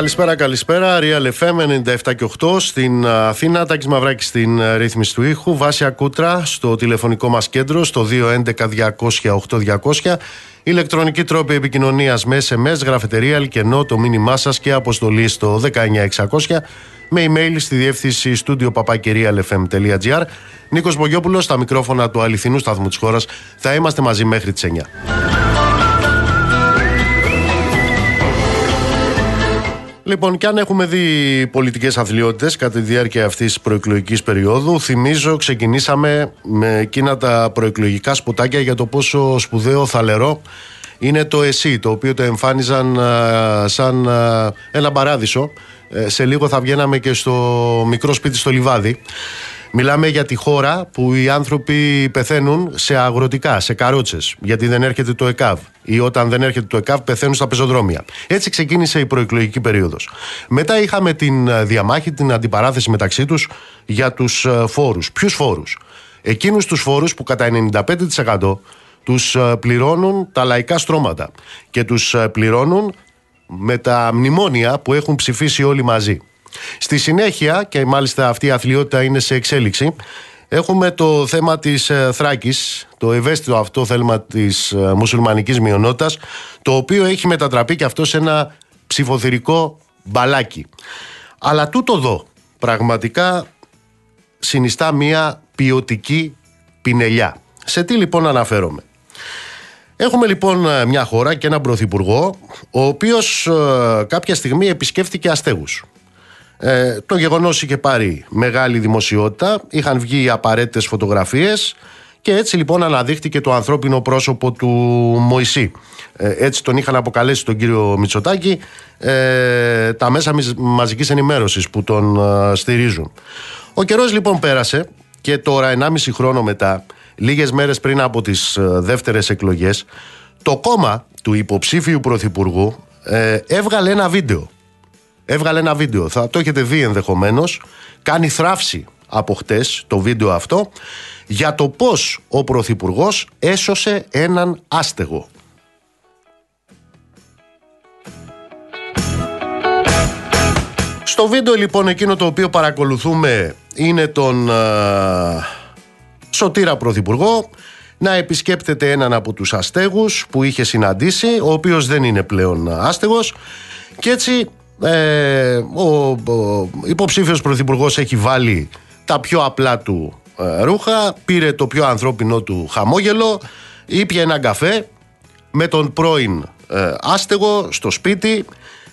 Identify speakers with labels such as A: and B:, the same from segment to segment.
A: Καλησπέρα, καλησπέρα. Real FM 97 και 8 στην Αθήνα. Τάκης Μαυράκης στην ρύθμιση του ήχου. Βάσια Κούτρα στο τηλεφωνικό μας κέντρο στο 211-200-8200. Ηλεκτρονική τρόπη επικοινωνίας με SMS, γραφετερία, αλκενό, το μήνυμά σας και αποστολή στο 19600 με email στη διεύθυνση στούντιο παπακυρίαλfm.gr. Νίκος Μπογιόπουλος στα μικρόφωνα του αληθινού σταθμού της χώρας. Θα είμαστε μαζί μέχρι τις 9. Λοιπόν, και αν έχουμε δει πολιτικές αθλειότητες κατά τη διάρκεια αυτής της προεκλογικής περίοδου, θυμίζω ξεκινήσαμε με εκείνα τα προεκλογικά σποτάκια για το πόσο σπουδαίο θαλερό είναι το ΕΣΥ, το οποίο το εμφάνιζαν σαν ένα παράδεισο. Ε, σε λίγο θα βγαίναμε και στο μικρό σπίτι στο Λιβάδι. Μιλάμε για τη χώρα που οι άνθρωποι πεθαίνουν σε αγροτικά, σε καρότσες, γιατί δεν έρχεται το ΕΚΑΒ. Ή όταν δεν έρχεται το ΕΚΑΒ, πεθαίνουν στα πεζοδρόμια. Έτσι ξεκίνησε η προεκλογική περίοδος. Μετά είχαμε την ε, διαμάχη, την αντιπαράθεση μεταξύ τους για τους ε, φόρους. Ποιους φόρους; Εκείνους τους φόρους που κατά 95% τους ε, πληρώνουν τα λαϊκά στρώματα και τους πληρώνουν με τα μνημόνια που έχουν ψηφίσει όλοι μαζί. Στη συνέχεια, και μάλιστα αυτή η αθλειότητα είναι σε εξέλιξη, έχουμε το θέμα της ε, Θράκης, το ευαίσθητο αυτό θέλημα της ε, μουσουλμανικής μειονότητας, το οποίο έχει μετατραπεί και αυτό σε ένα ψηφοθυρικό μπαλάκι. Αλλά τούτο εδώ πραγματικά συνιστά μια ποιοτική πινελιά. Σε τι λοιπόν αναφέρομαι; Έχουμε λοιπόν ε, μια χώρα και έναν πρωθυπουργό, ο οποίος κάποια στιγμή επισκέφθηκε αστέγους. Ε, το γεγονός είχε πάρει μεγάλη δημοσιότητα, είχαν βγει οι απαραίτητες φωτογραφίες και έτσι λοιπόν αναδείχτηκε το ανθρώπινο πρόσωπο του Μωυσή. Ε, έτσι τον είχαν αποκαλέσει τον κύριο Μητσοτάκη ε, τα μέσα μαζικής ενημέρωσης που τον ε, στηρίζουν. Ο καιρός λοιπόν πέρασε και τώρα 1,5 χρόνο μετά, λίγες μέρες πριν από τις ε, δεύτερες εκλογές, το κόμμα του υποψήφιου πρωθυπουργού έβγαλε ένα βίντεο έβγαλε ένα βίντεο. Θα το έχετε δει ενδεχομένως. Κάνει θράψη από χτες το βίντεο αυτό για το πώς ο Πρωθυπουργός έσωσε έναν άστεγο. Στο βίντεο λοιπόν εκείνο το οποίο παρακολουθούμε είναι τον uh, Σωτήρα Πρωθυπουργό να επισκέπτεται έναν από τους αστέγους που είχε συναντήσει, ο οποίος δεν είναι πλέον άστεγος και έτσι ε, ο, ο υποψήφιος πρωθυπουργός έχει βάλει τα πιο απλά του ε, ρούχα, πήρε το πιο ανθρώπινο του χαμόγελο, ήπια έναν καφέ με τον πρώην ε, άστεγο στο σπίτι.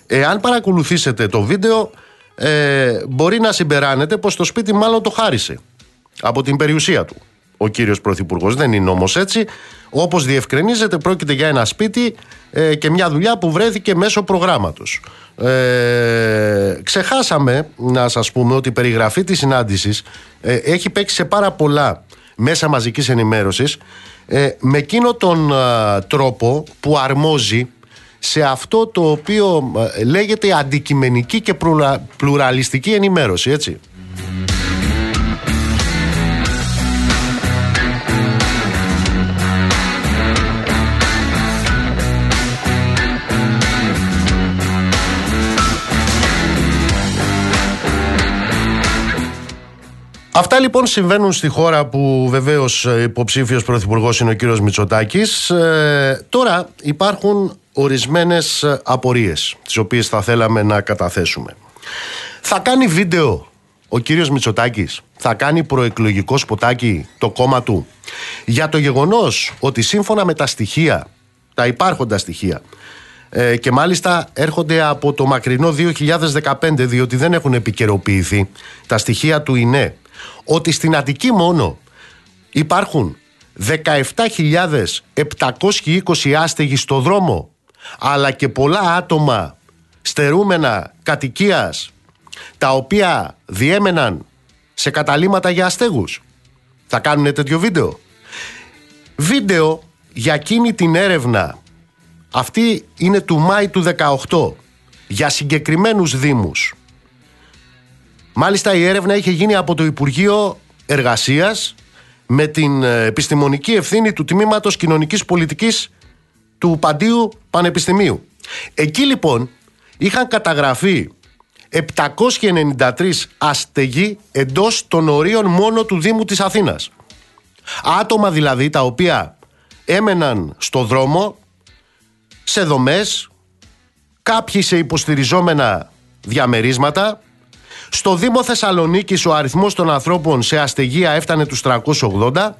A: Εάν παρακολουθήσετε το βίντεο, ε, μπορεί να συμπεράνετε πως το σπίτι μάλλον το χάρισε από την περιουσία του ο κύριος Πρωθυπουργός. Δεν είναι όμως έτσι. Όπως διευκρινίζεται πρόκειται για ένα σπίτι ε, και μια δουλειά που βρέθηκε μέσω προγράμματος. Ε, ξεχάσαμε να σας πούμε ότι η περιγραφή της συνάντησης ε, έχει παίξει σε πάρα πολλά μέσα μαζικής ενημέρωσης ε, με εκείνο τον τρόπο που αρμόζει σε αυτό το οποίο λέγεται αντικειμενική και πλουραλιστική ενημέρωση, έτσι. Αυτά λοιπόν συμβαίνουν στη χώρα που βεβαίως ε, υποψήφιος πρωθυπουργός είναι ο κύριος Μητσοτάκης. Ε, τώρα υπάρχουν ορισμένες ε, απορίες, τις οποίες θα θέλαμε να καταθέσουμε. Θα κάνει βίντεο ο κύριος Μητσοτάκης, θα κάνει προεκλογικό σποτάκι το κόμμα του; Για το γεγονός ότι σύμφωνα με τα στοιχεία, τα υπάρχοντα στοιχεία και μάλιστα έρχονται από το μακρινό 2015 διότι δεν έχουν επικαιροποιηθεί τα στοιχεία του ΙΝΕ ότι στην Αττική μόνο υπάρχουν 17.720 άστεγοι στο δρόμο αλλά και πολλά άτομα στερούμενα κατοικίας τα οποία διέμεναν σε καταλήματα για αστέγους. Θα κάνουν τέτοιο βίντεο. Βίντεο για εκείνη την έρευνα αυτή είναι του Μάη του 18 για συγκεκριμένους δήμους Μάλιστα η έρευνα είχε γίνει από το Υπουργείο Εργασίας με την ε, επιστημονική ευθύνη του Τμήματος Κοινωνικής Πολιτικής του Παντίου Πανεπιστημίου. Εκεί λοιπόν είχαν καταγραφεί 793 αστεγοί εντός των ορίων μόνο του Δήμου της Αθήνας. Άτομα δηλαδή τα οποία έμεναν στο δρόμο, σε δομές, κάποιοι σε υποστηριζόμενα διαμερίσματα. Στο Δήμο Θεσσαλονίκης ο αριθμός των ανθρώπων σε αστεγία έφτανε τους 380.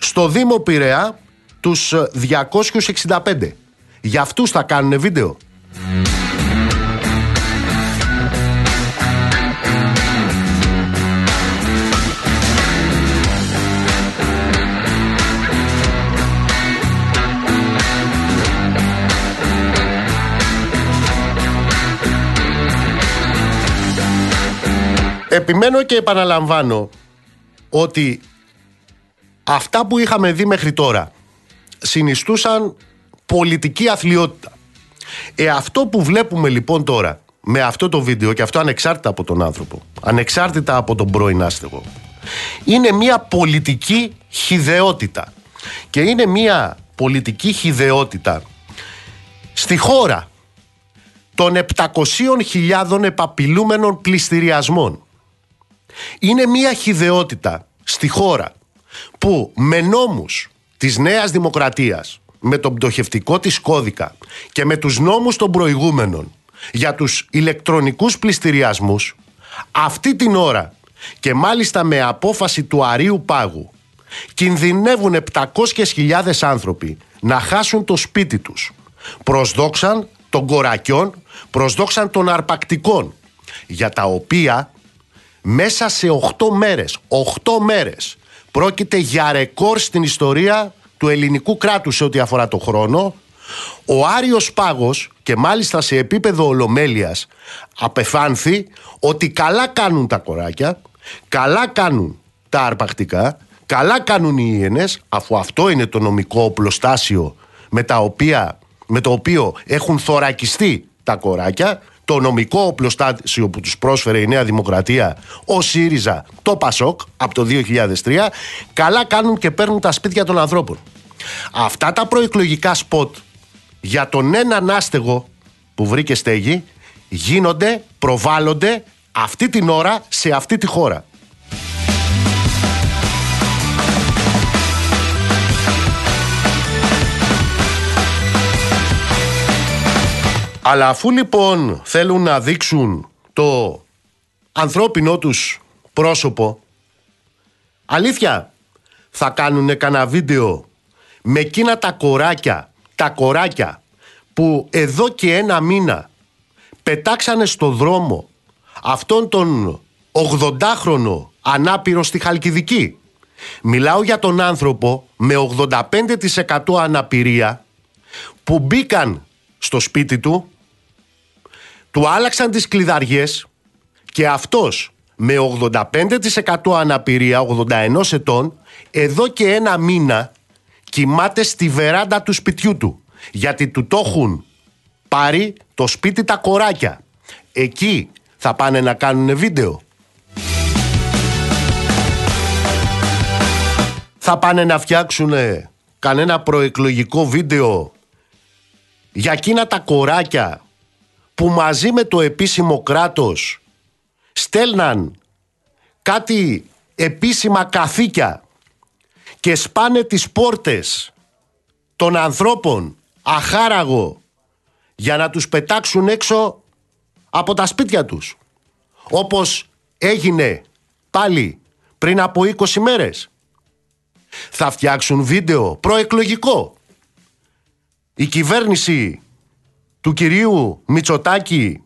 A: Στο Δήμο Πειραιά τους 265. Για αυτούς θα κάνουν βίντεο. Επιμένω και επαναλαμβάνω ότι αυτά που είχαμε δει μέχρι τώρα συνιστούσαν πολιτική αθλειότητα. Ε, αυτό που βλέπουμε λοιπόν τώρα με αυτό το βίντεο και αυτό ανεξάρτητα από τον άνθρωπο, ανεξάρτητα από τον πρώην άστεγο, είναι μια πολιτική χιδεότητα. Και είναι μια πολιτική χιδεότητα στη χώρα των 700.000 επαπειλούμενων πληστηριασμών είναι μια χιδεότητα στη χώρα που με νόμους της Νέας Δημοκρατίας, με τον πτωχευτικό της κώδικα και με τους νόμους των προηγούμενων για τους ηλεκτρονικούς πληστηριασμούς, αυτή την ώρα και μάλιστα με απόφαση του Αρίου Πάγου κινδυνεύουν 700.000 άνθρωποι να χάσουν το σπίτι τους. Προσδόξαν των κορακιών, προσδόξαν των αρπακτικών, για τα οποία μέσα σε 8 μέρες, 8 μέρες πρόκειται για ρεκόρ στην ιστορία του ελληνικού κράτους σε ό,τι αφορά το χρόνο. Ο Άριος Πάγος και μάλιστα σε επίπεδο ολομέλειας απεφάνθη ότι καλά κάνουν τα κοράκια, καλά κάνουν τα αρπακτικά, καλά κάνουν οι ιενές αφού αυτό είναι το νομικό οπλοστάσιο με, τα οποία, με το οποίο έχουν θωρακιστεί τα κοράκια το νομικό οπλοστάσιο που τους πρόσφερε η Νέα Δημοκρατία, ο ΣΥΡΙΖΑ, το ΠΑΣΟΚ από το 2003, καλά κάνουν και παίρνουν τα σπίτια των ανθρώπων. Αυτά τα προεκλογικά σποτ για τον έναν άστεγο που βρήκε στέγη γίνονται, προβάλλονται αυτή την ώρα σε αυτή τη χώρα. Αλλά αφού λοιπόν θέλουν να δείξουν το ανθρώπινό τους πρόσωπο, αλήθεια θα κάνουν κανένα βίντεο με εκείνα τα κοράκια, τα κοράκια που εδώ και ένα μήνα πετάξανε στο δρόμο αυτόν τον 80χρονο ανάπηρο στη Χαλκιδική. Μιλάω για τον άνθρωπο με 85% αναπηρία που μπήκαν στο σπίτι του του άλλαξαν τις κλειδαριές και αυτός με 85% αναπηρία, 81 ετών, εδώ και ένα μήνα κοιμάται στη βεράντα του σπιτιού του. Γιατί του το έχουν πάρει το σπίτι τα κοράκια. Εκεί θα πάνε να κάνουν βίντεο. Θα πάνε να φτιάξουν κανένα προεκλογικό βίντεο για εκείνα τα κοράκια που μαζί με το επίσημο κράτος στέλναν κάτι επίσημα καθήκια και σπάνε τις πόρτες των ανθρώπων αχάραγο για να τους πετάξουν έξω από τα σπίτια τους. Όπως έγινε πάλι πριν από 20 μέρες. Θα φτιάξουν βίντεο προεκλογικό. Η κυβέρνηση του κυρίου Μητσοτάκη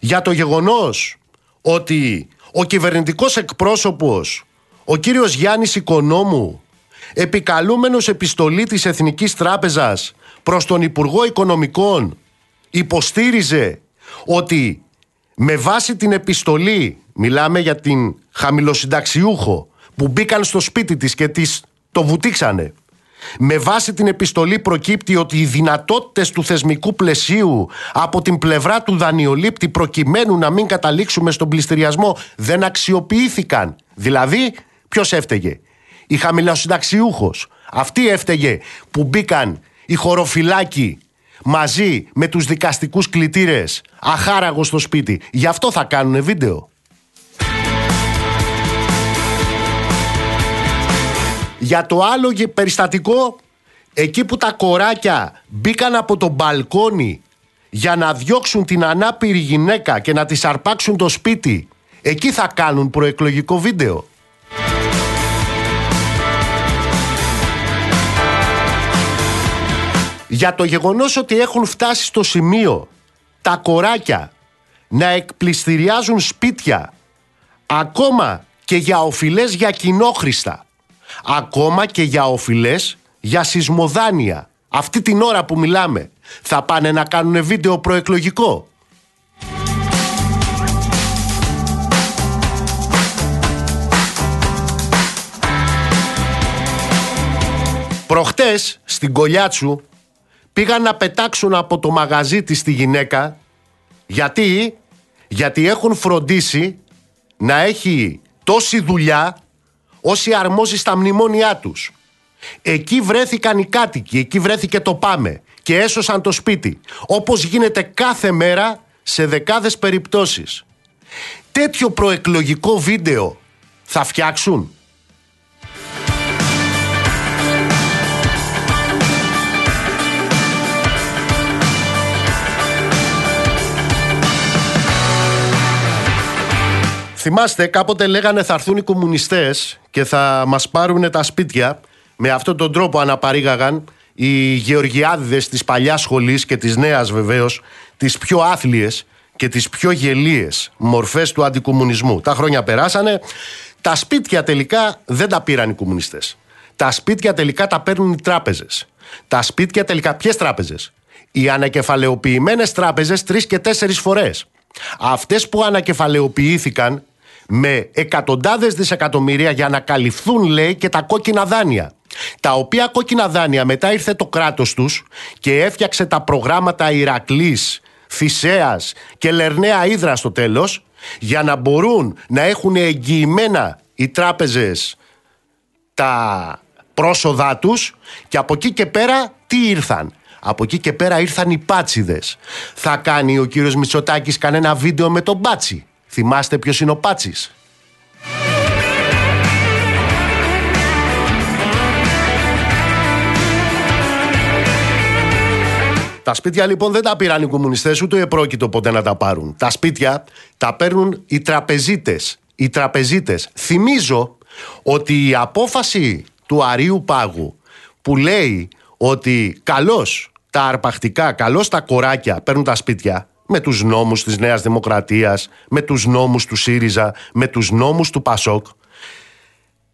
A: για το γεγονός ότι ο κυβερνητικός εκπρόσωπος, ο κύριος Γιάννης Οικονόμου, επικαλούμενος επιστολή της Εθνικής Τράπεζας προς τον Υπουργό Οικονομικών, υποστήριζε ότι με βάση την επιστολή, μιλάμε για την χαμηλοσυνταξιούχο, που μπήκαν στο σπίτι της και της το βουτήξανε, με βάση την επιστολή προκύπτει ότι οι δυνατότητες του θεσμικού πλαισίου από την πλευρά του δανειολήπτη προκειμένου να μην καταλήξουμε στον πληστηριασμό δεν αξιοποιήθηκαν. Δηλαδή, ποιος έφταιγε; Η χαμηλοσυνταξιούχος. Αυτή έφταιγε που μπήκαν οι χωροφυλάκοι μαζί με τους δικαστικούς κλητήρες αχάραγος στο σπίτι. Γι' αυτό θα κάνουν βίντεο. Για το άλλο περιστατικό, εκεί που τα κοράκια μπήκαν από το μπαλκόνι για να διώξουν την ανάπηρη γυναίκα και να της αρπάξουν το σπίτι, εκεί θα κάνουν προεκλογικό βίντεο. Για το γεγονός ότι έχουν φτάσει στο σημείο τα κοράκια να εκπληστηριάζουν σπίτια ακόμα και για οφειλές για κοινόχρηστα ακόμα και για οφειλές για σεισμοδάνεια. Αυτή την ώρα που μιλάμε θα πάνε να κάνουν βίντεο προεκλογικό. Προχτές στην Κολιάτσου πήγαν να πετάξουν από το μαγαζί της τη γυναίκα γιατί, γιατί έχουν φροντίσει να έχει τόση δουλειά όσοι αρμόζει στα μνημόνια τους. Εκεί βρέθηκαν οι κάτοικοι, εκεί βρέθηκε το πάμε και έσωσαν το σπίτι. Όπως γίνεται κάθε μέρα σε δεκάδες περιπτώσεις. Τέτοιο προεκλογικό βίντεο θα φτιάξουν; Θυμάστε, κάποτε λέγανε θα έρθουν οι κομμουνιστές και θα μας πάρουν τα σπίτια. Με αυτόν τον τρόπο αναπαρήγαγαν οι γεωργιάδιδες της παλιάς σχολής και της νέας βεβαίως, τις πιο άθλιες και τις πιο γελίες μορφές του αντικομουνισμού. Τα χρόνια περάσανε, τα σπίτια τελικά δεν τα πήραν οι κομμουνιστές. Τα σπίτια τελικά τα παίρνουν οι τράπεζες. Τα σπίτια τελικά ποιες τράπεζες; Οι ανακεφαλαιοποιημένες τράπεζες τρεις και τέσσερις φορές. Αυτές που ανακεφαλαιοποιήθηκαν με εκατοντάδες δισεκατομμύρια για να καλυφθούν λέει και τα κόκκινα δάνεια. Τα οποία κόκκινα δάνεια μετά ήρθε το κράτος τους και έφτιαξε τα προγράμματα Ηρακλής, Θησέας και Λερναία Ήδρα στο τέλος για να μπορούν να έχουν εγγυημένα οι τράπεζες τα πρόσοδά τους και από εκεί και πέρα τι ήρθαν. Από εκεί και πέρα ήρθαν οι πάτσιδες. Θα κάνει ο κύριος Μητσοτάκης κανένα βίντεο με τον πάτσι; Θυμάστε ποιος είναι ο Πάτσης; Τα σπίτια λοιπόν δεν τα πήραν οι κομμουνιστές ούτε επρόκειτο ποτέ να τα πάρουν. Τα σπίτια τα παίρνουν οι τραπεζίτες. Οι τραπεζίτες. Θυμίζω ότι η απόφαση του Αρίου Πάγου που λέει ότι καλώς τα αρπακτικά, καλώς τα κοράκια παίρνουν τα σπίτια με τους νόμους της Νέας Δημοκρατίας, με τους νόμους του ΣΥΡΙΖΑ, με τους νόμους του ΠΑΣΟΚ.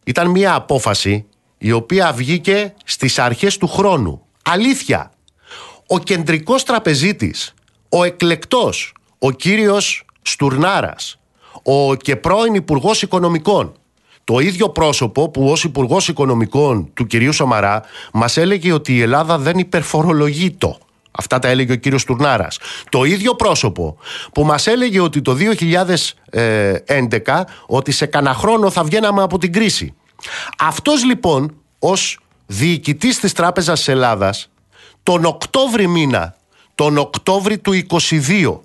A: Ήταν μια απόφαση η οποία βγήκε στις αρχές του χρόνου. Αλήθεια. Ο κεντρικός τραπεζίτης, ο εκλεκτός, ο κύριος Στουρνάρας, ο και πρώην υπουργός Οικονομικών, το ίδιο πρόσωπο που ως υπουργός Οικονομικών του κυρίου Σαμαρά μας έλεγε ότι η Ελλάδα δεν υπερφορολογεί το. Αυτά τα έλεγε ο κύριος Τουρνάρας. Το ίδιο πρόσωπο που μας έλεγε ότι το 2011 ότι σε κανένα χρόνο θα βγαίναμε από την κρίση. Αυτός λοιπόν ως διοικητής της Τράπεζας της Ελλάδας τον Οκτώβρη μήνα, τον Οκτώβρη του 22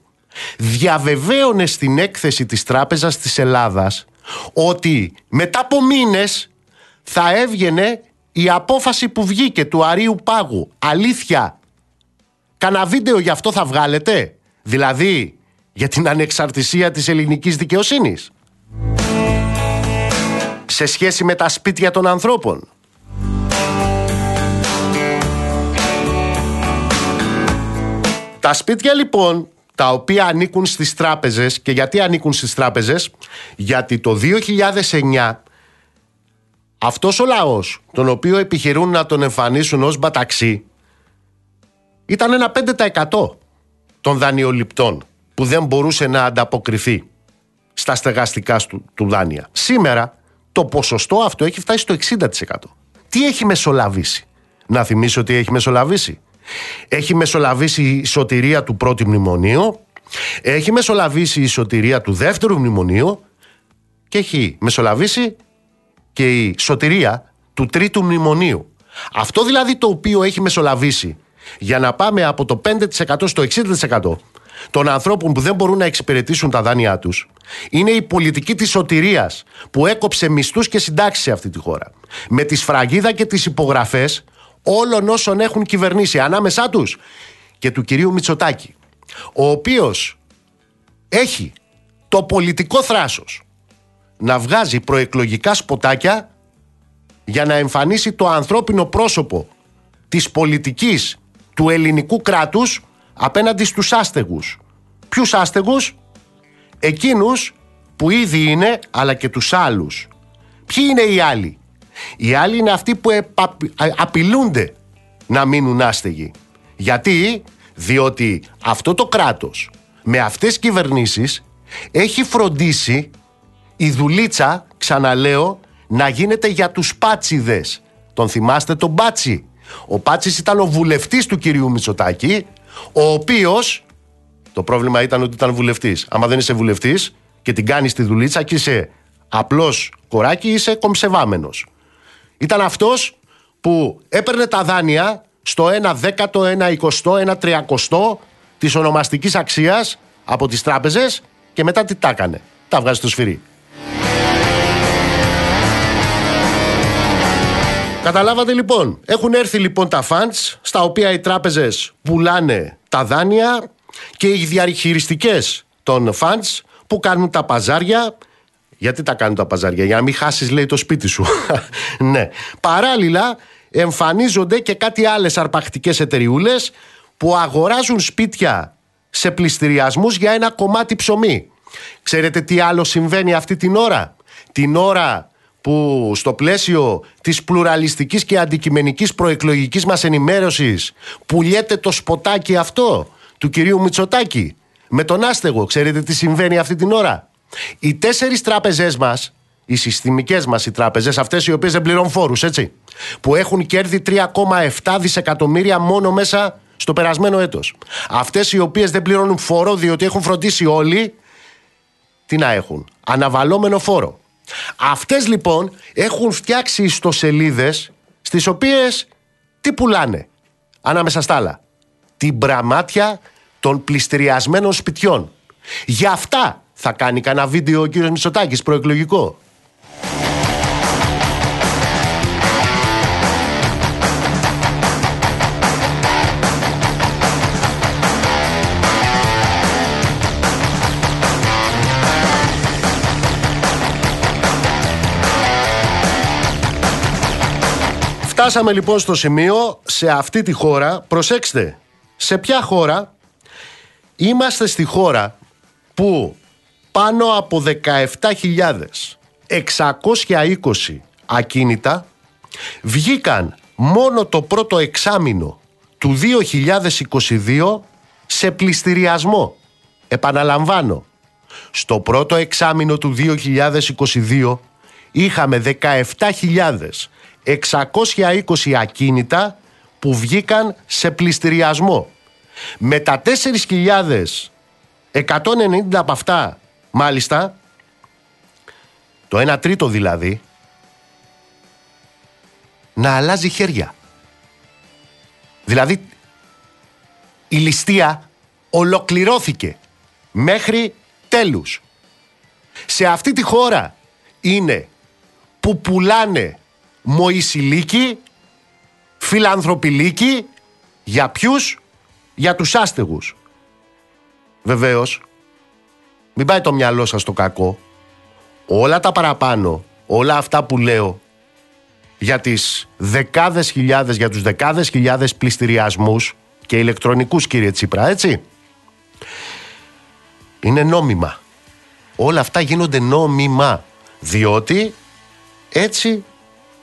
A: διαβεβαίωνε στην έκθεση της Τράπεζας της Ελλάδας ότι μετά από μήνες θα έβγαινε η απόφαση που βγήκε του Αρίου Πάγου. Αλήθεια, Κάνα βίντεο γι' αυτό θα βγάλετε; Δηλαδή για την ανεξαρτησία της ελληνικής δικαιοσύνης; Σε σχέση με τα σπίτια των ανθρώπων; Τα σπίτια λοιπόν τα οποία ανήκουν στις τράπεζες και γιατί ανήκουν στις τράπεζες; Γιατί το 2009 αυτός ο λαός τον οποίο επιχειρούν να τον εμφανίσουν ως μπαταξί ήταν ένα 5% των δανειοληπτών που δεν μπορούσε να ανταποκριθεί στα στεγαστικά του, του δάνεια. Σήμερα το ποσοστό αυτό έχει φτάσει στο 60%. Τι έχει μεσολαβήσει; Να θυμίσω ότι έχει μεσολαβήσει. Έχει μεσολαβήσει η σωτηρία του πρώτου μνημονίου, έχει μεσολαβήσει η σωτηρία του δεύτερου μνημονίου και έχει μεσολαβήσει και η σωτηρία του τρίτου μνημονίου. Αυτό δηλαδή το οποίο έχει μεσολαβήσει για να πάμε από το 5% στο 60% των ανθρώπων που δεν μπορούν να εξυπηρετήσουν τα δάνειά τους είναι η πολιτική της σωτηρίας που έκοψε μισθούς και συντάξεις σε αυτή τη χώρα. Με τη σφραγίδα και τις υπογραφές όλων όσων έχουν κυβερνήσει ανάμεσά τους και του κυρίου Μητσοτάκη ο οποίος έχει το πολιτικό θράσος να βγάζει προεκλογικά σποτάκια για να εμφανίσει το ανθρώπινο πρόσωπο της πολιτικής του ελληνικού κράτους απέναντι στους άστεγους. Ποιους άστεγους; Εκείνους που ήδη είναι αλλά και τους άλλους. Ποιοι είναι οι άλλοι; Οι άλλοι είναι αυτοί που απειλούνται να μείνουν άστεγοι. Γιατί; Διότι αυτό το κράτος με αυτές τις κυβερνήσεις έχει φροντίσει η δουλίτσα, ξαναλέω, να γίνεται για τους πάτσιδες. Τον θυμάστε τον Πάτσι; Ο Πάτσης ήταν ο βουλευτής του κυρίου Μητσοτάκη, ο οποίος, το πρόβλημα ήταν ότι ήταν βουλευτής. Άμα δεν είσαι βουλευτής και την κάνεις τη δουλίτσα και είσαι απλός κοράκι, είσαι κομψεβάμενος. Ήταν αυτός που έπαιρνε τα δάνεια στο 1 δέκατο, 1 εικοστό, 1 τριακοστό της ονομαστικής αξίας από τις τράπεζες και μετά τι τα έκανε. Τα βγάζει στο σφυρί. Καταλάβατε λοιπόν. Έχουν έρθει λοιπόν τα funds στα οποία οι τράπεζες πουλάνε τα δάνεια και οι διαχειριστικές των funds που κάνουν τα παζάρια γιατί τα κάνουν τα παζάρια, για να μην χάσεις λέει το σπίτι σου. ναι. Παράλληλα εμφανίζονται και κάτι άλλες αρπακτικές εταιριούλες που αγοράζουν σπίτια σε πληστηριασμούς για ένα κομμάτι ψωμί. Ξέρετε τι άλλο συμβαίνει αυτή την ώρα; Την ώρα που στο πλαίσιο της πλουραλιστικής και αντικειμενικής προεκλογικής μας ενημέρωσης πουλιέται το σποτάκι αυτό του κυρίου Μητσοτάκη με τον άστεγο. Ξέρετε τι συμβαίνει αυτή την ώρα; Οι τέσσερις τράπεζές μας, οι συστημικές μας οι τράπεζες, αυτές οι οποίες δεν πληρώνουν φόρους, έτσι, που έχουν κέρδη 3,7 δισεκατομμύρια μόνο μέσα στο περασμένο έτος. Αυτές οι οποίες δεν πληρώνουν φόρο διότι έχουν φροντίσει όλοι, τι να έχουν, αναβαλόμενο φόρο. Αυτές λοιπόν έχουν φτιάξει ιστοσελίδες στις οποίες τι πουλάνε ανάμεσα στα άλλα. Την πραμάτια των πληστηριασμένων σπιτιών. Για αυτά θα κάνει κανένα βίντεο ο κύριος Μητσοτάκης προεκλογικό. Φτάσαμε λοιπόν στο σημείο σε αυτή τη χώρα, προσέξτε, σε ποια χώρα είμαστε στη χώρα που πάνω από 17.620 ακίνητα βγήκαν μόνο το πρώτο εξάμηνο του 2022 σε πληστηριασμό. Επαναλαμβάνω, στο πρώτο εξάμηνο του 2022 είχαμε 17.620 ακίνητα που βγήκαν σε πληστηριασμό. Με τα 4.190 από αυτά Μάλιστα, το 1 τρίτο δηλαδή, να αλλάζει χέρια. Δηλαδή, η ληστεία ολοκληρώθηκε μέχρι τέλους. Σε αυτή τη χώρα είναι που πουλάνε μοησιλίκι, φιλανθρωπιλίκι, για ποιους, για τους άστεγους. Βεβαίως, μην πάει το μυαλό σας στο κακό. Όλα τα παραπάνω, όλα αυτά που λέω για τις δεκάδες χιλιάδες, για τους δεκάδες χιλιάδες πληστηριασμούς και ηλεκτρονικούς κύριε Τσίπρα, έτσι. Είναι νόμιμα. Όλα αυτά γίνονται νόμιμα, διότι έτσι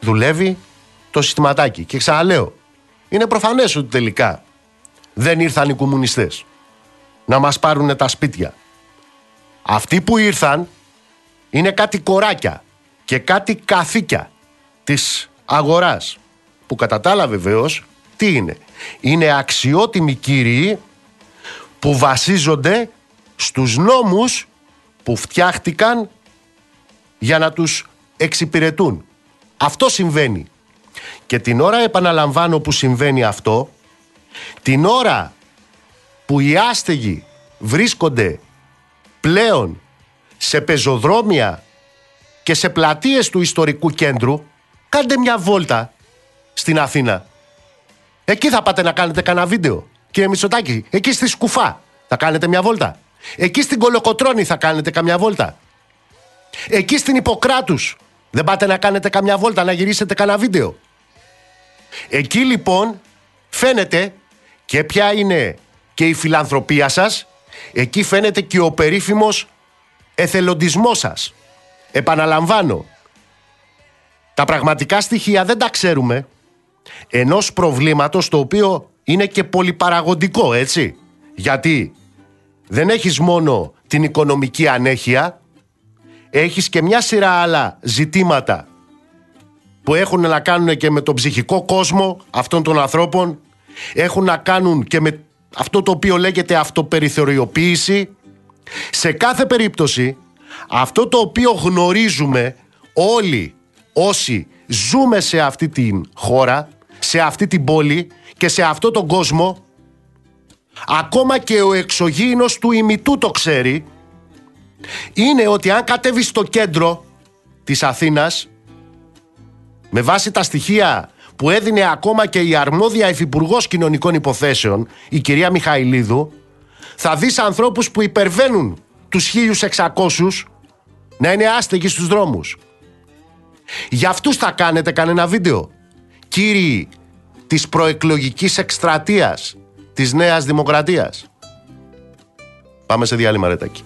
A: δουλεύει το συστηματάκι. Και ξαναλέω, είναι προφανές ότι τελικά δεν ήρθαν οι κομμουνιστές να μας πάρουν τα σπίτια αυτοί που ήρθαν είναι κάτι κοράκια και κάτι καθήκια της αγοράς που κατά τα άλλα βεβαίως τι είναι; Είναι αξιότιμοι κύριοι που βασίζονται στους νόμους που φτιάχτηκαν για να τους εξυπηρετούν. Αυτό συμβαίνει. Και την ώρα επαναλαμβάνω που συμβαίνει αυτό, Την ώρα που οι άστεγοι βρίσκονται πλέον σε πεζοδρόμια και σε πλατείες του ιστορικού κέντρου, κάντε μια βόλτα στην Αθήνα. Εκεί θα πάτε να κάνετε κανένα βίντεο. Κύριε Μητσοτάκη, εκεί στη Σκουφά θα κάνετε μια βόλτα. Εκεί στην Κολοκοτρώνη θα κάνετε καμιά βόλτα. Εκεί στην Ιπποκράτους δεν πάτε να κάνετε καμιά βόλτα, να γυρίσετε κανένα βίντεο. Εκεί λοιπόν φαίνεται και ποια είναι και η φιλανθρωπία σας, εκεί φαίνεται και ο περίφημος εθελοντισμός σας. Επαναλαμβάνω, τα πραγματικά στοιχεία δεν τα ξέρουμε ενός προβλήματος το οποίο είναι και πολυπαραγοντικό, έτσι. Γιατί δεν έχεις μόνο την οικονομική ανέχεια, έχεις και μια σειρά άλλα ζητήματα που έχουν να κάνουν και με τον ψυχικό κόσμο αυτών των ανθρώπων, έχουν να κάνουν και με αυτό το οποίο λέγεται αυτοπεριθωριοποίηση. Σε κάθε περίπτωση, αυτό το οποίο γνωρίζουμε όλοι όσοι ζούμε σε αυτή την χώρα, σε αυτή την πόλη και σε αυτό τον κόσμο, ακόμα και ο εξωγήινος του ημιτού το ξέρει, είναι ότι αν κατέβεις στο κέντρο της Αθήνας, με βάση τα στοιχεία που έδινε ακόμα και η αρμόδια υφυπουργός κοινωνικών υποθέσεων, η κυρία Μιχαηλίδου, θα δεις ανθρώπους που υπερβαίνουν τους 1600 να είναι άστεγοι στους δρόμους. Για αυτούς θα κάνετε κανένα βίντεο. Κύριοι της προεκλογικής εκστρατείας της Νέας Δημοκρατίας. Πάμε σε διάλειμμα ρετάκι.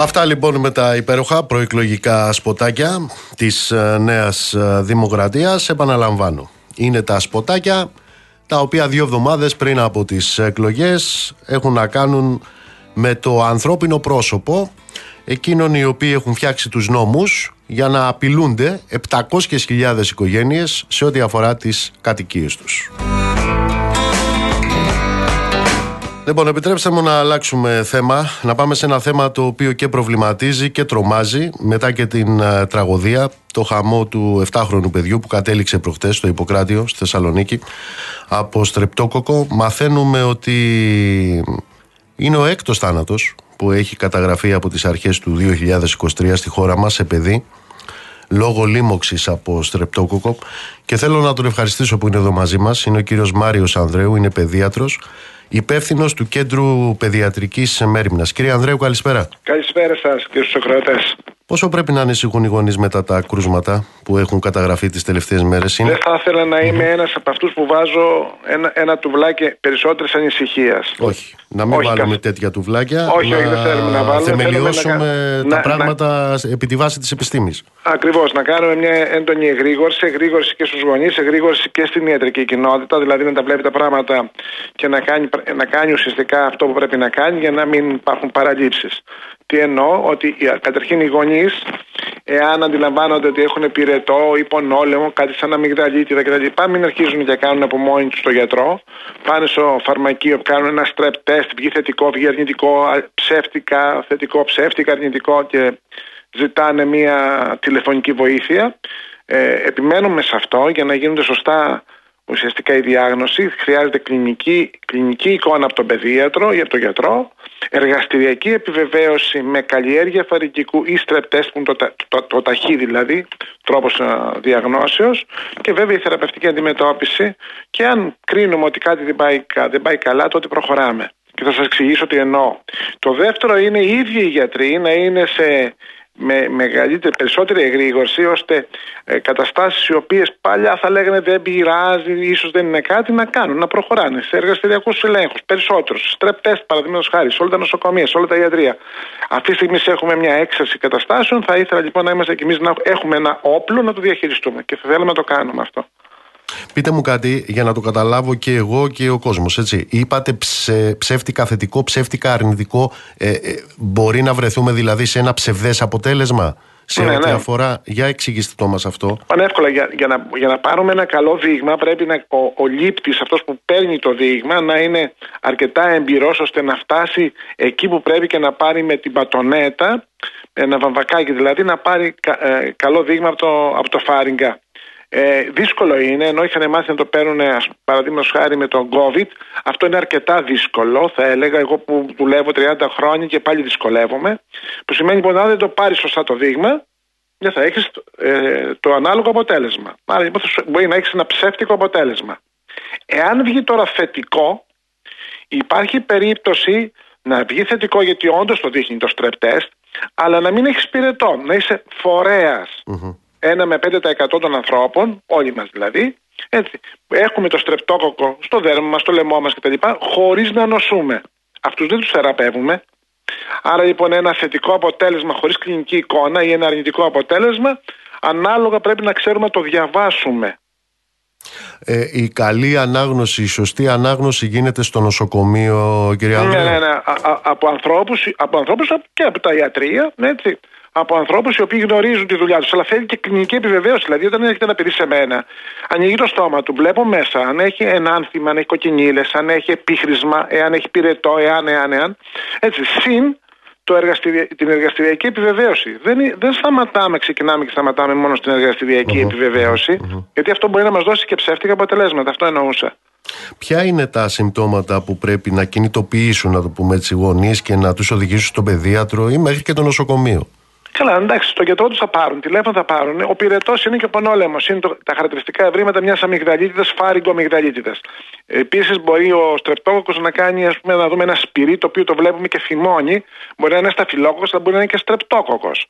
A: Αυτά λοιπόν με τα υπέροχα προεκλογικά σποτάκια της ε, νέας ε, δημοκρατίας. Επαναλαμβάνω, είναι τα σποτάκια τα οποία δύο εβδομάδες πριν από τις εκλογές έχουν να κάνουν με το ανθρώπινο πρόσωπο εκείνων οι οποίοι έχουν φτιάξει τους νόμους για να απειλούνται 700.000 οικογένειες σε ό,τι αφορά τις κατοικίες τους. Λοιπόν, επιτρέψτε μου να αλλάξουμε θέμα, να πάμε σε ένα θέμα το οποίο και προβληματίζει και τρομάζει. Μετά και την ε, τραγωδία, το χαμό του 7χρονου παιδιού που κατέληξε προχτές στο Ιπποκράτιο, στη Θεσσαλονίκη, από στρεπτόκοκο. Μαθαίνουμε ότι είναι ο έκτος θάνατος που έχει καταγραφεί από τις αρχές του 2023 στη χώρα μας σε παιδί λόγω λίμωξης από στρεπτόκοκο. Και θέλω να τον ευχαριστήσω που είναι εδώ μαζί μας. Είναι ο κύριος Μάριος Ανδρέου, είναι παιδίατρος υπεύθυνος του Κέντρου Παιδιατρικής Μέριμνας. Κύριε Ανδρέου, καλησπέρα.
B: Καλησπέρα σας και στους ακροατές.
A: Πόσο πρέπει να ανησυχούν οι γονείς μετά τα κρούσματα που έχουν καταγραφεί τις τελευταίες μέρες, είναι.
B: Δεν θα ήθελα να είμαι ένας από αυτούς που βάζω ένα, ένα τουβλάκι περισσότερης ανησυχίας.
A: Όχι. Να μην
B: Όχι,
A: βάλουμε
B: καθ-
A: τέτοια τουβλάκια.
B: Όχι,
A: να
B: όχι, δεν θέλουμε να βάλουμε.
A: θεμελιώσουμε
B: Θέλουμε να-
A: τα
B: να-
A: πράγματα επί τη βάση της επιστήμης.
B: Ακριβώς, να κάνουμε μια έντονη εγρήγορση, εγρήγορση και στους γονείς, εγρήγορση και στην ιατρική κοινότητα, δηλαδή να τα βλέπει τα πράγματα και να κάνει, να κάνει ουσιαστικά αυτό που πρέπει να κάνει για να μην υπάρχουν παραλήψεις. Τι εννοώ, ότι οι- καταρχήν οι γονείς, εάν αντιλαμβάνονται ότι έχουν πυρετό, υπονόλεμο, κάτι σαν αμυγδαλίτιδα κτλ., μην αρχίζουν και κάνουν από μόνοι τους το γιατρό. Πάνε στο φαρμακείο, κάνουν ένα strep test, βγει θετικό, βγει αρνητικό, α, ψεύτικα, θετικό, ψεύτικα, αρνητικό και ζητάνε μια τηλεφωνική βοήθεια. Ε, επιμένουμε σε αυτό για να γίνονται σωστά ουσιαστικά η διάγνωση. Χρειάζεται κλινική, κλινική εικόνα από τον παιδίατρο ή από τον γιατρό, εργαστηριακή επιβεβαίωση με καλλιέργεια φαρικικού ή strep test που είναι το, τα- το, το, ταχύ δηλαδή, τρόπος α, διαγνώσεως και βέβαια η θεραπευτική αντιμετώπιση και αν κρίνουμε ότι κάτι δεν πάει, κα- δεν πάει καλά τότε προχωράμε. Και θα σας εξηγήσω τι εννοώ. Το δεύτερο είναι οι ίδιοι οι γιατροί να είναι σε με μεγαλύτερη, περισσότερη εγρήγορση ώστε ε, καταστάσεις οι οποίες παλιά θα λέγανε δεν πειράζει, ίσως δεν είναι κάτι να κάνουν, να προχωράνε σε εργαστηριακούς ελέγχους, περισσότερους, στρεπ τεστ παραδείγματος χάρη, σε όλα τα νοσοκομεία, σε όλα τα ιατρία. Αυτή τη στιγμή έχουμε μια έξαρση καταστάσεων, θα ήθελα λοιπόν να είμαστε κι εμείς να έχουμε ένα όπλο να το διαχειριστούμε και θα θέλαμε να το κάνουμε αυτό.
A: Πείτε μου κάτι για να το καταλάβω και εγώ και ο κόσμος, έτσι. Είπατε ψε, ψεύτικα θετικό, ψεύτικα αρνητικό. Ε, ε, μπορεί να βρεθούμε δηλαδή σε ένα ψευδές αποτέλεσμα; Σε
B: Ναι,
A: ό,τι
B: ναι.
A: αφορά. Για εξηγήστε το μας αυτό.
B: Πανεύκολα. Για, για, να, για να πάρουμε ένα καλό δείγμα, πρέπει να, ο, ο λήπτης, αυτός που παίρνει το δείγμα, να είναι αρκετά εμπειρός ώστε να φτάσει εκεί που πρέπει και να πάρει με την πατονέτα, ένα βαμβακάκι δηλαδή, να πάρει κα- ε, καλό δείγμα από το, από το φάριγγα. Ε, δύσκολο είναι, ενώ είχαν μάθει να το παίρνουν παραδείγματος χάρη με τον COVID, αυτό είναι αρκετά δύσκολο, θα έλεγα. Εγώ που δουλεύω 30 χρόνια και πάλι δυσκολεύομαι. Που σημαίνει λοιπόν, αν δεν το πάρεις σωστά το δείγμα, δεν θα έχεις ε, το ανάλογο αποτέλεσμα. Άρα λοιπόν, μπορεί να έχεις ένα ψεύτικο αποτέλεσμα. Εάν βγει τώρα θετικό, υπάρχει περίπτωση να βγει θετικό γιατί όντως το δείχνει το strep αλλά να μην έχεις πυρετό, να είσαι φορέας. Mm-hmm. 1 με 5% των ανθρώπων, όλοι μας δηλαδή, έτσι, έχουμε το στρεπτόκοκο στο δέρμα μας, στο λαιμό μας κτλ. χωρίς να νοσούμε. Αυτούς δεν τους θεραπεύουμε. Άρα λοιπόν ένα θετικό αποτέλεσμα χωρίς κλινική εικόνα ή ένα αρνητικό αποτέλεσμα, ανάλογα πρέπει να ξέρουμε να το διαβάσουμε.
A: Ε, η καλή ανάγνωση, η σωστή ανάγνωση γίνεται στο νοσοκομείο, κυρία
B: Ναι, ναι, ναι. Α, α, από ανθρώπους από ανθρώπους και από τα ιατρία, έτσι. Από ανθρώπους οι οποίοι γνωρίζουν τη δουλειά τους. Αλλά θέλει και κλινική επιβεβαίωση. Δηλαδή, όταν έρχεται ένα παιδί σε μένα, ανοίγει το στόμα του, βλέπω μέσα αν έχει ενάνθημα, αν έχει κοκκινίλες, αν έχει επίχρησμα, εάν έχει πυρετό, εάν, εάν, εάν. Έτσι, συν το εργαστηρια... την εργαστηριακή επιβεβαίωση. Δεν, δεν σταματάμε, ξεκινάμε και σταματάμε μόνο στην εργαστηριακή επιβεβαίωση, γιατί αυτό μπορεί να μας δώσει και ψεύτικα αποτελέσματα. Αυτό εννοούσα.
A: Ποια είναι τα συμπτώματα που πρέπει να κινητοποιήσουν, να το πούμε έτσι, οι γονείς και να τους οδηγήσουν στον παιδίατρο ή μέχρι και το νοσοκομείο;
B: Καλά, εντάξει, στο γιατρό τους θα πάρουν, τηλέφωνο θα πάρουν. Ο πυρετός είναι και ο πονόλεμος. Είναι το, τα χαρακτηριστικά ευρήματα μιας αμυγδαλίτιδας, φάριγκο αμυγδαλίτιδας. Επίσης, μπορεί ο στρεπτόκοκος να κάνει, ας πούμε, να δούμε ένα σπυρί το οποίο το βλέπουμε και θυμώνει. Μπορεί να είναι σταφυλόκοκος, αλλά μπορεί να είναι και στρεπτόκοκος.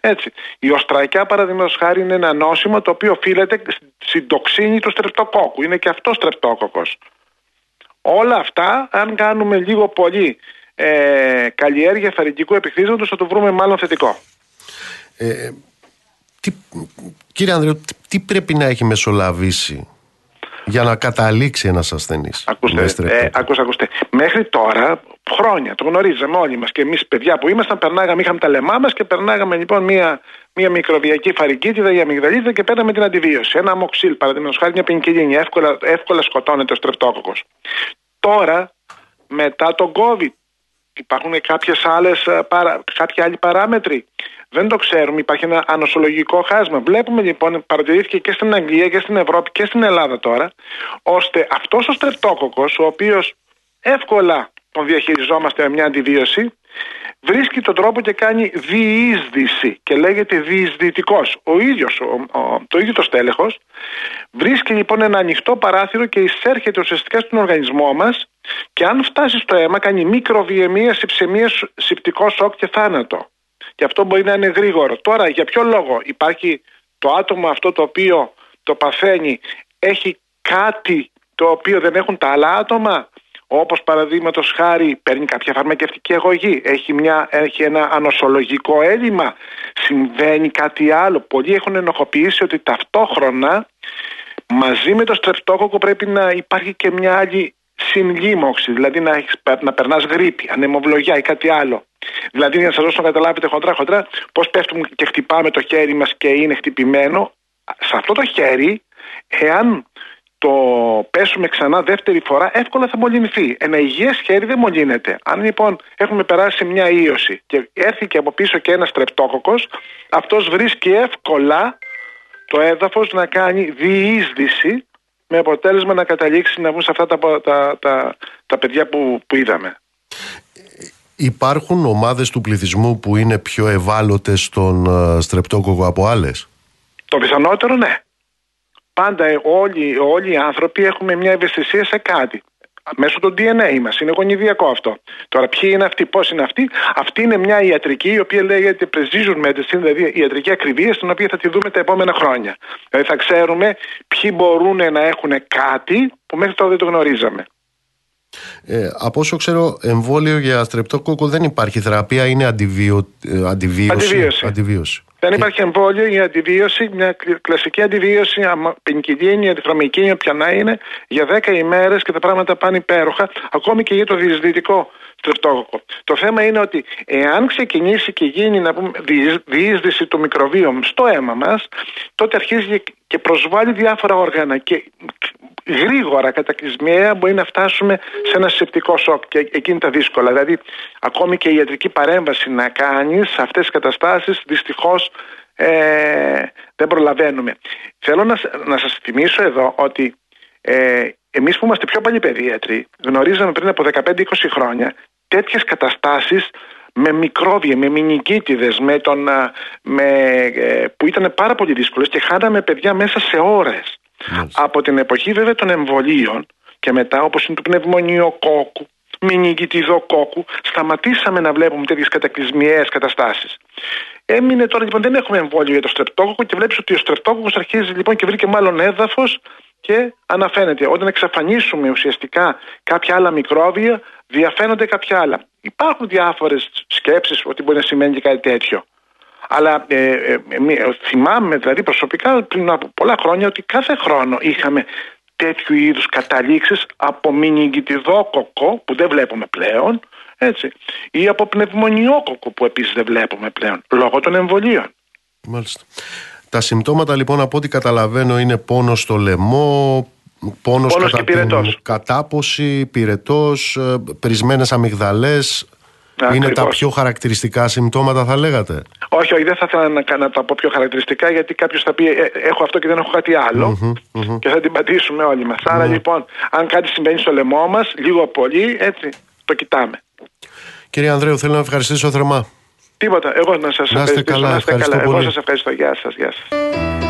B: Έτσι. Η οστρακιά, παραδείγματος χάρη, είναι ένα νόσημα το οποίο οφείλεται στην τοξίνη του στρεπτοκόκου. Είναι και αυτός στρεπτόκοκος. Όλα αυτά, αν κάνουμε λίγο πολύ ε, καλλιέργεια φαρικικού επιχείρηματο, θα το βρούμε μάλλον θετικό.
A: Ε, τι, κύριε Ανδρέου, τι πρέπει να έχει μεσολαβήσει για να καταλήξει ένας ασθενής.
B: Ακούστε, ε, ακούστε, ακούστε. Μέχρι τώρα, χρόνια, το γνωρίζαμε όλοι μας και εμείς παιδιά που ήμασταν, περνάγαμε, είχαμε τα λεμά μας και περνάγαμε λοιπόν μία, μία μικροβιακή φαρικίτιδα ή αμυγδαλίτιδα και παίρναμε την αντιβίωση. Ένα αμοξίλ, παραδείγματος χάρη, μια πενικυλίνη. Εύκολα, εύκολα σκοτώνεται ο στρεπτόκοκος. Τώρα, μετά τον COVID, υπάρχουν κάποιες άλλες, ε, κάποιοι άλλοι παράμετροι δεν το ξέρουμε, υπάρχει ένα ανοσολογικό χάσμα. Βλέπουμε λοιπόν, παρατηρήθηκε και στην Αγγλία και στην Ευρώπη και στην Ελλάδα τώρα, ώστε αυτός ο στρεπτόκοκο, ο οποίος εύκολα τον διαχειριζόμαστε με μια αντιβίωση, βρίσκει τον τρόπο και κάνει διείσδυση και λέγεται διεισδυτικός. Ο ίδιος, το ίδιο το στέλεχος, βρίσκει λοιπόν ένα ανοιχτό παράθυρο και εισέρχεται ουσιαστικά στον οργανισμό μας και αν φτάσει στο αίμα κάνει μικροβιαιμία, συψεμία, συπτικό σοκ και θάνατο και αυτό μπορεί να είναι γρήγορο. Τώρα, για ποιο λόγο; Υπάρχει το άτομο αυτό το οποίο το παθαίνει, έχει κάτι το οποίο δεν έχουν τα άλλα άτομα, όπως παραδείγματος χάρη παίρνει κάποια φαρμακευτική αγωγή, έχει, μια, έχει ένα ανοσολογικό έλλειμμα, συμβαίνει κάτι άλλο. Πολλοί έχουν ενοχοποιήσει ότι ταυτόχρονα μαζί με το στρεπτόκοκο πρέπει να υπάρχει και μια άλλη συνλήμωξη, δηλαδή να, έχεις, να περνάς γρήπη, ανεμοβλογιά ή κάτι άλλο. Δηλαδή, για να σας δώσω να καταλάβετε χοντρά-χοντρά πώς πέφτουμε και χτυπάμε το χέρι μας και είναι χτυπημένο. Σε αυτό το χέρι, εάν το πέσουμε ξανά δεύτερη φορά, εύκολα θα μολυνθεί. Ένα υγιές χέρι δεν μολύνεται. Αν λοιπόν έχουμε περάσει μια ίωση και έρθει και από πίσω και ένας τρεπτόκοκος, αυτός βρίσκει εύκολα το έδαφος να κάνει διείσδυση με αποτέλεσμα να καταλήξει να βγουν σε αυτά τα, τα, τα, τα παιδιά που, που είδαμε.
A: Υπάρχουν ομάδες του πληθυσμού που είναι πιο ευάλωτες στον ε, στρεπτόκοκο από άλλες;
B: Το πιθανότερο ναι. Πάντα όλοι, όλοι οι άνθρωποι έχουμε μια ευαισθησία σε κάτι. Μέσω του DNA μας. Είναι γονιδιακό αυτό. Τώρα, ποιοι είναι αυτοί, πώς είναι αυτοί; Αυτή είναι μια ιατρική η οποία λέγεται precision medicine, δηλαδή ιατρική ακριβία, στην οποία θα τη δούμε τα επόμενα χρόνια. Δηλαδή, θα ξέρουμε ποιοι μπορούν να έχουν κάτι που μέχρι τώρα δεν το γνωρίζαμε.
A: Ε, από όσο ξέρω, εμβόλιο για στρεπτόκοκο δεν υπάρχει. Θεραπεία είναι αντιβίω, ε, αντιβίωση.
B: αντιβίωση. Δεν υπάρχει εμβόλιο για αντιβίωση, μια κλασική αντιβίωση, πενικυλίνη, αντιφραμική, όποια να είναι, για 10 ημέρες και τα πράγματα πάνε υπέροχα, ακόμη και για το διεισδυτικό στρεπτόκοκο. Το θέμα είναι ότι εάν ξεκινήσει και γίνει να πούμε, διείσδυση του μικροβίου στο αίμα μας, τότε αρχίζει και προσβάλλει διάφορα όργανα και γρήγορα κατακλυσμιαία μπορεί να φτάσουμε σε ένα σεπτικό σοκ και εκείνη τα δύσκολα. Δηλαδή, ακόμη και η ιατρική παρέμβαση να κάνεις σε αυτές τις καταστάσεις, δυστυχώς ε, δεν προλαβαίνουμε. Θέλω να, να σας θυμίσω εδώ ότι ε, εμείς που είμαστε πιο παλιοί παιδίατροι γνωρίζαμε πριν από 15-20 χρόνια τέτοιες καταστάσεις με μικρόβια, με μηνικίτιδες, με τον, με, ε, που ήταν πάρα πολύ δύσκολες και χάναμε παιδιά μέσα σε ώρες. Από την εποχή βέβαια των εμβολίων και μετά όπως είναι του πνευμονιοκόκου, μηνυκητιδοκόκου, σταματήσαμε να βλέπουμε τέτοιες κατακλυσμιαίες καταστάσεις. Έμεινε τώρα λοιπόν δεν έχουμε εμβόλιο για το στρεπτόκοκο και βλέπεις ότι ο στρεπτόκοκος αρχίζει λοιπόν και βρήκε μάλλον έδαφος και αναφαίνεται. Όταν εξαφανίσουμε ουσιαστικά κάποια άλλα μικρόβια, διαφαίνονται κάποια άλλα. Υπάρχουν διάφορες σκέψεις ότι μπορεί να σημαίνει και κάτι τέτοιο. Αλλά ε, ε, ε, θυμάμαι δηλαδή προσωπικά πριν από πολλά χρόνια ότι κάθε χρόνο είχαμε τέτοιου είδους καταλήξεις από μηνυγκητιδόκοκο που δεν βλέπουμε πλέον έτσι, ή από πνευμονιόκοκο που επίσης δεν βλέπουμε πλέον λόγω των εμβολίων.
A: Μάλιστα. Τα συμπτώματα λοιπόν από ό,τι καταλαβαίνω είναι πόνος στο λαιμό, πόνος,
B: πόνος κατά
A: την κατάποση, πυρετός, πρισμένες αμυγδαλές, Είναι τα πιο χαρακτηριστικά συμπτώματα, θα λέγατε;
B: Όχι, όχι, δεν θα ήθελα να, να τα πω πιο χαρακτηριστικά, γιατί κάποιος θα πει ε, Έχω αυτό και δεν έχω κάτι και θα την πατήσουμε όλοι μας. Άρα λοιπόν, αν κάτι συμβαίνει στο λαιμό μας, λίγο πολύ, έτσι, το κοιτάμε.
A: Κύριε Ανδρέου, θέλω να ευχαριστήσω θερμά.
B: Τίποτα. Εγώ να σας ευχαριστήσω.
A: Καλά, να είστε καλά.
B: Εγώ σας ευχαριστώ. Γεια σας. Γεια σας.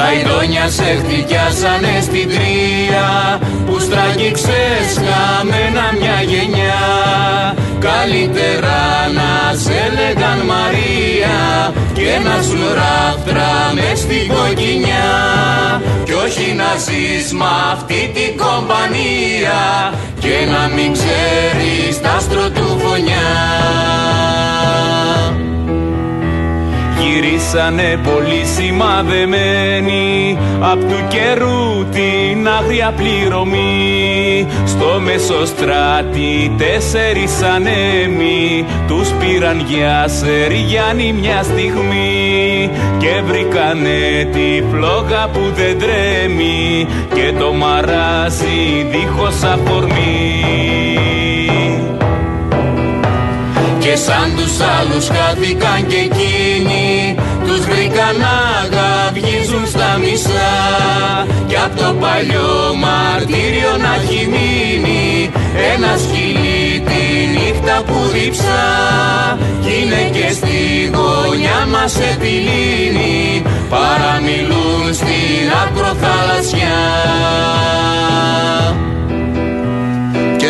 C: τα ειδόνια σε χτυπιάσανε στην τρία Που στραγγίξες χαμένα μια γενιά. Καλύτερα να σε λέγαν Μαρία Και να σου ράφτρα μες στην κοκκινιά. Κι όχι να ζεις μ' αυτή την κομπανία Και να μην ξέρεις τα άστρο του φωνιά γυρίσανε πολύ σημαδεμένοι. Απ' του καιρού την άγρια πληρωμή. Στο μεσοστράτη τέσσερις ανέμοι Τους πήραν για Σεριάννη μια στιγμή. Και βρήκανε τη φλόγα που δεν τρέμει. Και το μαράζι δίχως αφορμή και σαν τους άλλους χάθηκαν και εκείνοι Τους βρήκαν να γαυγίζουν στα μισά. Κι απ' το παλιό μαρτύριο να έχει μείνει Ένα σκυλί τη νύχτα που διψά Κι είναι και στη γωνιά μας επιλύνει Παραμιλούν στην ακροθαλασσιά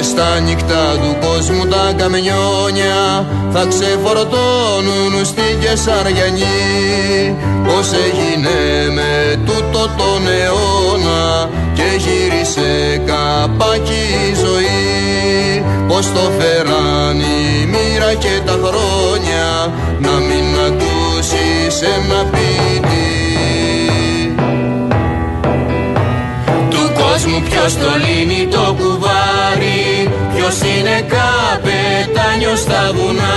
C: και στα νύχτα του κόσμου τα καμιόνια θα ξεφορτώνουν στην Κεσαριανή Πώς έγινε με τούτο τον αιώνα και γύρισε καπάκι η ζωή. Πώς το φέραν η μοίρα και τα χρόνια να μην ακούσεις ένα πίτι μου ποιος το λύνει το κουβάρι Ποιος είναι καπετάνιος στα βουνά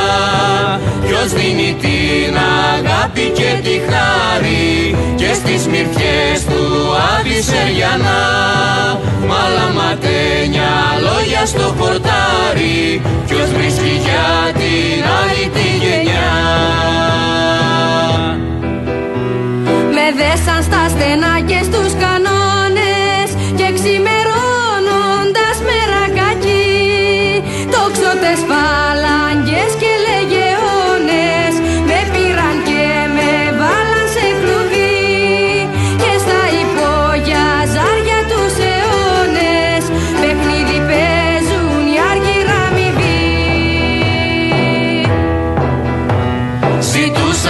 C: Ποιος δίνει την αγάπη και τη χάρη Και στις μυρφιές του Σεριανά. Μαλαματένια λόγια στο χορτάρι Ποιος βρίσκει για την άλλη τη γενιά.
D: Με δέσαν στα στενά και στους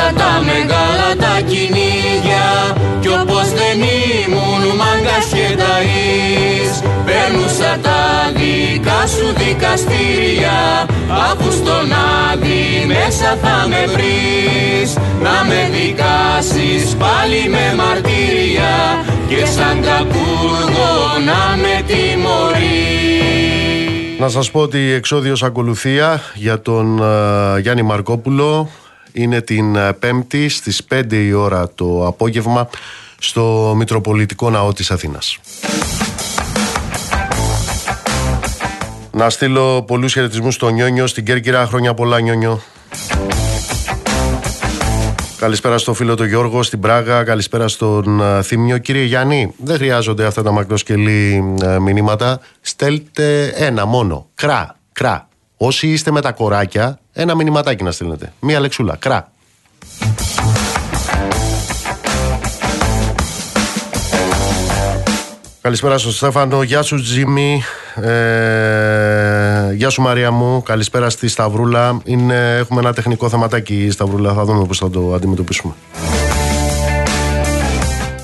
C: Ζητούσα τα μεγάλα τα κυνήγια. Κι όπως δεν ήμουν μάγκας και ταΐς Παίρνουσα τα δικά σου δικαστήρια. Αφού στον Άδη μέσα θα με βρεις Να με δικάσεις πάλι με μαρτύρια. Και σαν κακούργο να με τιμωρείς.
A: Να σας πω ότι η εξόδιος ακολουθία για τον uh, Γιάννη Μαρκόπουλο είναι την ε, Πέμπτη στις 5 η ώρα το απόγευμα στο Μητροπολιτικό Ναό της Αθήνας. Να στείλω πολλούς χαιρετισμούς στο Νιόνιο, στην Κέρκυρα. Χρόνια πολλά, Νιόνιο. Καλησπέρα στο φίλο του Γιώργο στην Πράγα. Καλησπέρα στον Θήμιο. Κύριε Γιάννη, δεν χρειάζονται αυτά τα μακροσκελή μηνύματα. Στέλτε ένα μόνο. Κρά, κρά. Όσοι είστε με τα κοράκια, ένα μηνυματάκι να στέλνετε. Μία λεξούλα. Κρά. Καλησπέρα στον Στέφανο. Γεια σου Τζίμι. Ε, γεια σου Μαρία μου. Καλησπέρα στη Σταυρούλα. Είναι, έχουμε ένα τεχνικό θεματάκι Σταυρούλα. Θα δούμε πώς θα το αντιμετωπίσουμε.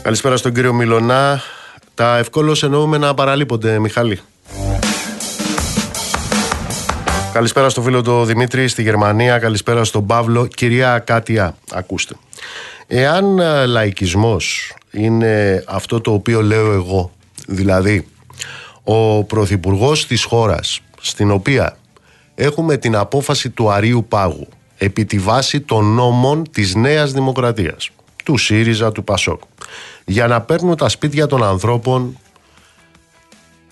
A: Καλησπέρα στον κύριο Μιλωνά. Τα ευκόλως εννοούμε να παραλείπονται, Μιχάλη. Καλησπέρα στο φίλο του Δημήτρη στη Γερμανία. Καλησπέρα στον Παύλο. Κυρία Κάτια, ακούστε. Εάν ε, λαϊκισμός είναι αυτό το οποίο λέω εγώ, δηλαδή ο Πρωθυπουργός της χώρας, στην οποία έχουμε την απόφαση του Αρίου Πάγου επί τη βάση των νόμων της Νέας Δημοκρατίας, του ΣΥΡΙΖΑ, του ΠΑΣΟΚ, για να παίρνουν τα σπίτια των ανθρώπων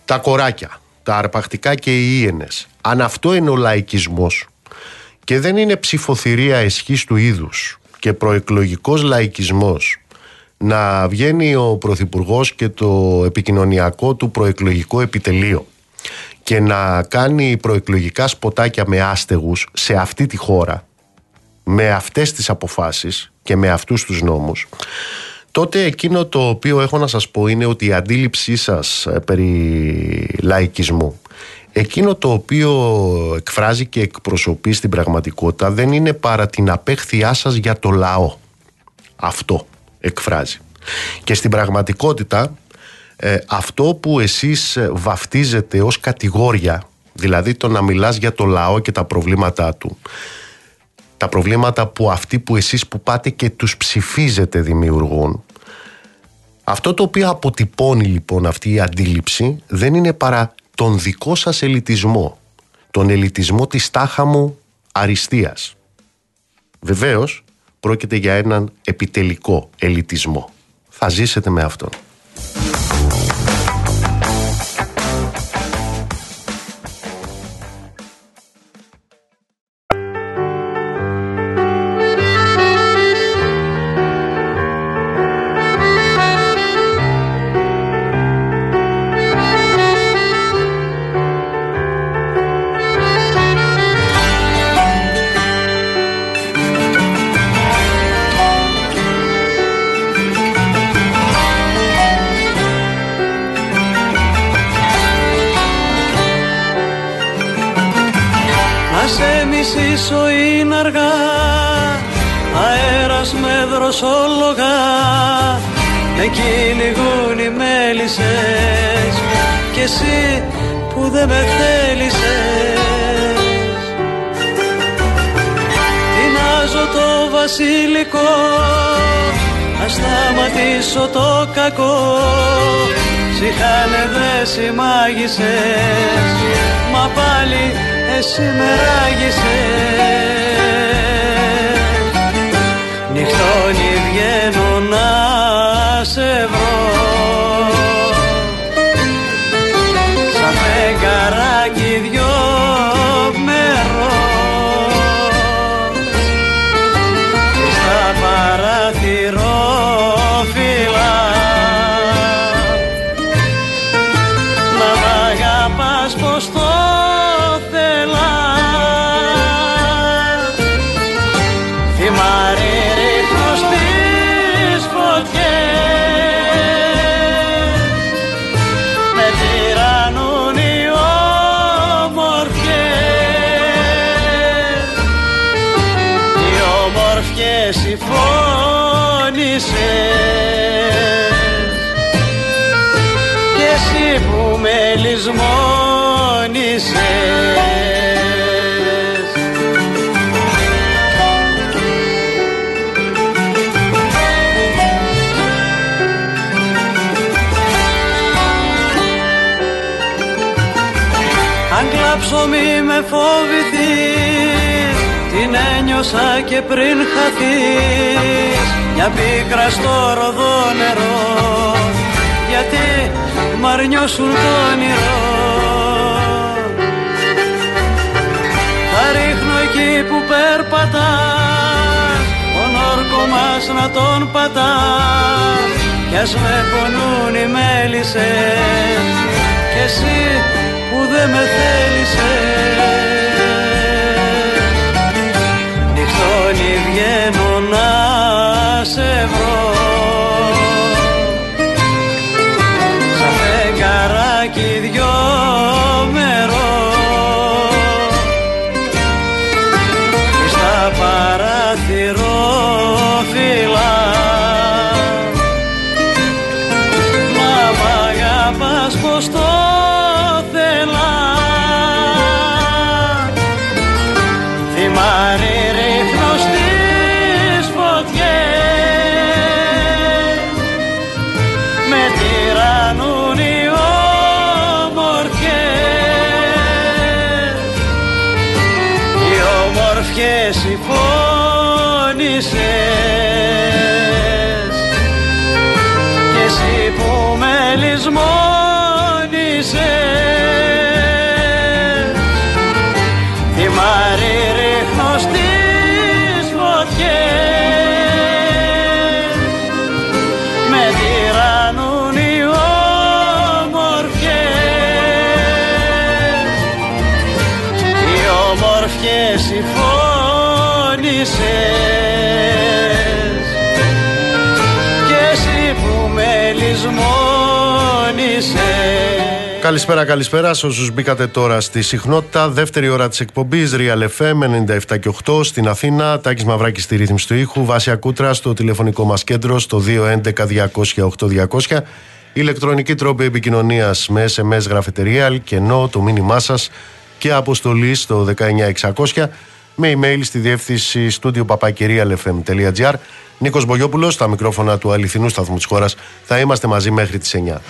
A: τα κοράκια, τα αρπακτικά και οι ίενες. Αν αυτό είναι ο λαϊκισμός και δεν είναι ψηφοθυρία εσχής του είδους και προεκλογικός λαϊκισμός να βγαίνει ο Πρωθυπουργός και το επικοινωνιακό του προεκλογικό επιτελείο και να κάνει προεκλογικά σποτάκια με άστεγους σε αυτή τη χώρα με αυτές τις αποφάσεις και με αυτούς τους νόμους τότε εκείνο το οποίο έχω να σας πω είναι ότι η αντίληψή σας ε, περί λαϊκισμού εκείνο το οποίο εκφράζει και εκπροσωπεί στην πραγματικότητα δεν είναι παρά την απέχθειά σας για το λαό. Αυτό εκφράζει. Και στην πραγματικότητα ε, αυτό που εσείς βαφτίζετε ως κατηγόρια, δηλαδή το να μιλάς για το λαό και τα προβλήματά του, τα προβλήματα που αυτοί που εσείς που πάτε και τους ψηφίζετε δημιουργούν, αυτό το οποίο αποτυπώνει λοιπόν αυτή η αντίληψη δεν είναι παρά τον δικό σας ελιτισμό, τον ελιτισμό της τάχα μου αριστείας. Βεβαίως, πρόκειται για έναν επιτελικό ελιτισμό. Θα ζήσετε με αυτόν.
E: Με φοβηθείς. Την ένιωσα και πριν χαθείς. Μια πίκρα στο ροδό νερό. Γιατί μ' αρνιώσουν το όνειρο Θα ρίχνω εκεί που περπατάς. Τον όρκο μας να τον πατάς. Κι ας με πονούν οι μέλισσες. Κι εσύ που δεν με θέλησες. Νυχτώνει βγαίνω
A: Καλησπέρα, καλησπέρα σε όσους μπήκατε τώρα στη συχνότητα. Δεύτερη ώρα της εκπομπής Real FM 97 και 8 στην Αθήνα. Τάκης Μαυράκης στη ρύθμιση του ήχου. Βάσια Κούτρα στο τηλεφωνικό μας κέντρο στο 211-200-8200. Ηλεκτρονική τρόπη επικοινωνίας με SMS γραφετερία, κενό, το μήνυμά σας και αποστολή στο 19600 με email στη διεύθυνση στούντιο papakirialfm.gr. Νίκος Μπογιόπουλος, στα μικρόφωνα του αληθινού σταθμού της χώρας. Θα είμαστε μαζί μέχρι τις 9.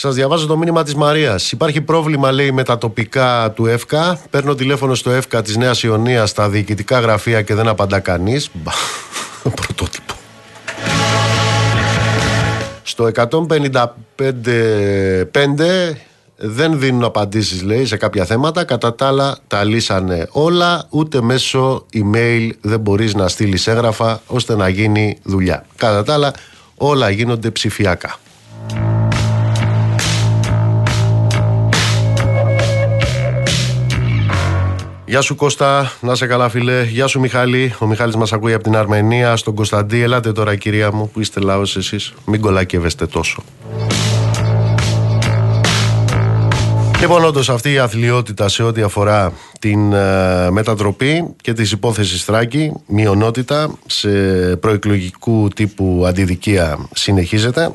A: Σας διαβάζω το μήνυμα της Μαρίας. Υπάρχει πρόβλημα, λέει, με τα τοπικά του ΕΦΚΑ. Παίρνω τηλέφωνο στο ΕΦΚΑ της Νέας Ιωνίας στα διοικητικά γραφεία και δεν απαντά κανείς. Πρωτότυπο. Στο 155.5 δεν δίνουν απαντήσεις λέει σε κάποια θέματα κατά τα άλλα τα λύσανε όλα ούτε μέσω email δεν μπορείς να στείλεις έγγραφα ώστε να γίνει δουλειά κατά τα άλλα όλα γίνονται ψηφιακά Γεια σου Κώστα, να σε καλά φίλε. Γεια σου Μιχάλη. Ο Μιχάλης μας ακούει από την Αρμενία, στον Κωνσταντή. Ελάτε τώρα κυρία μου που είστε λαός εσείς. Μην κολακεύεστε τόσο. Λοιπόν, όντως αυτή η αθλειότητα σε ό,τι αφορά την ε, μετατροπή και της υπόθεσης Θράκη, μειονότητα σε προεκλογικού τύπου αντιδικία συνεχίζεται.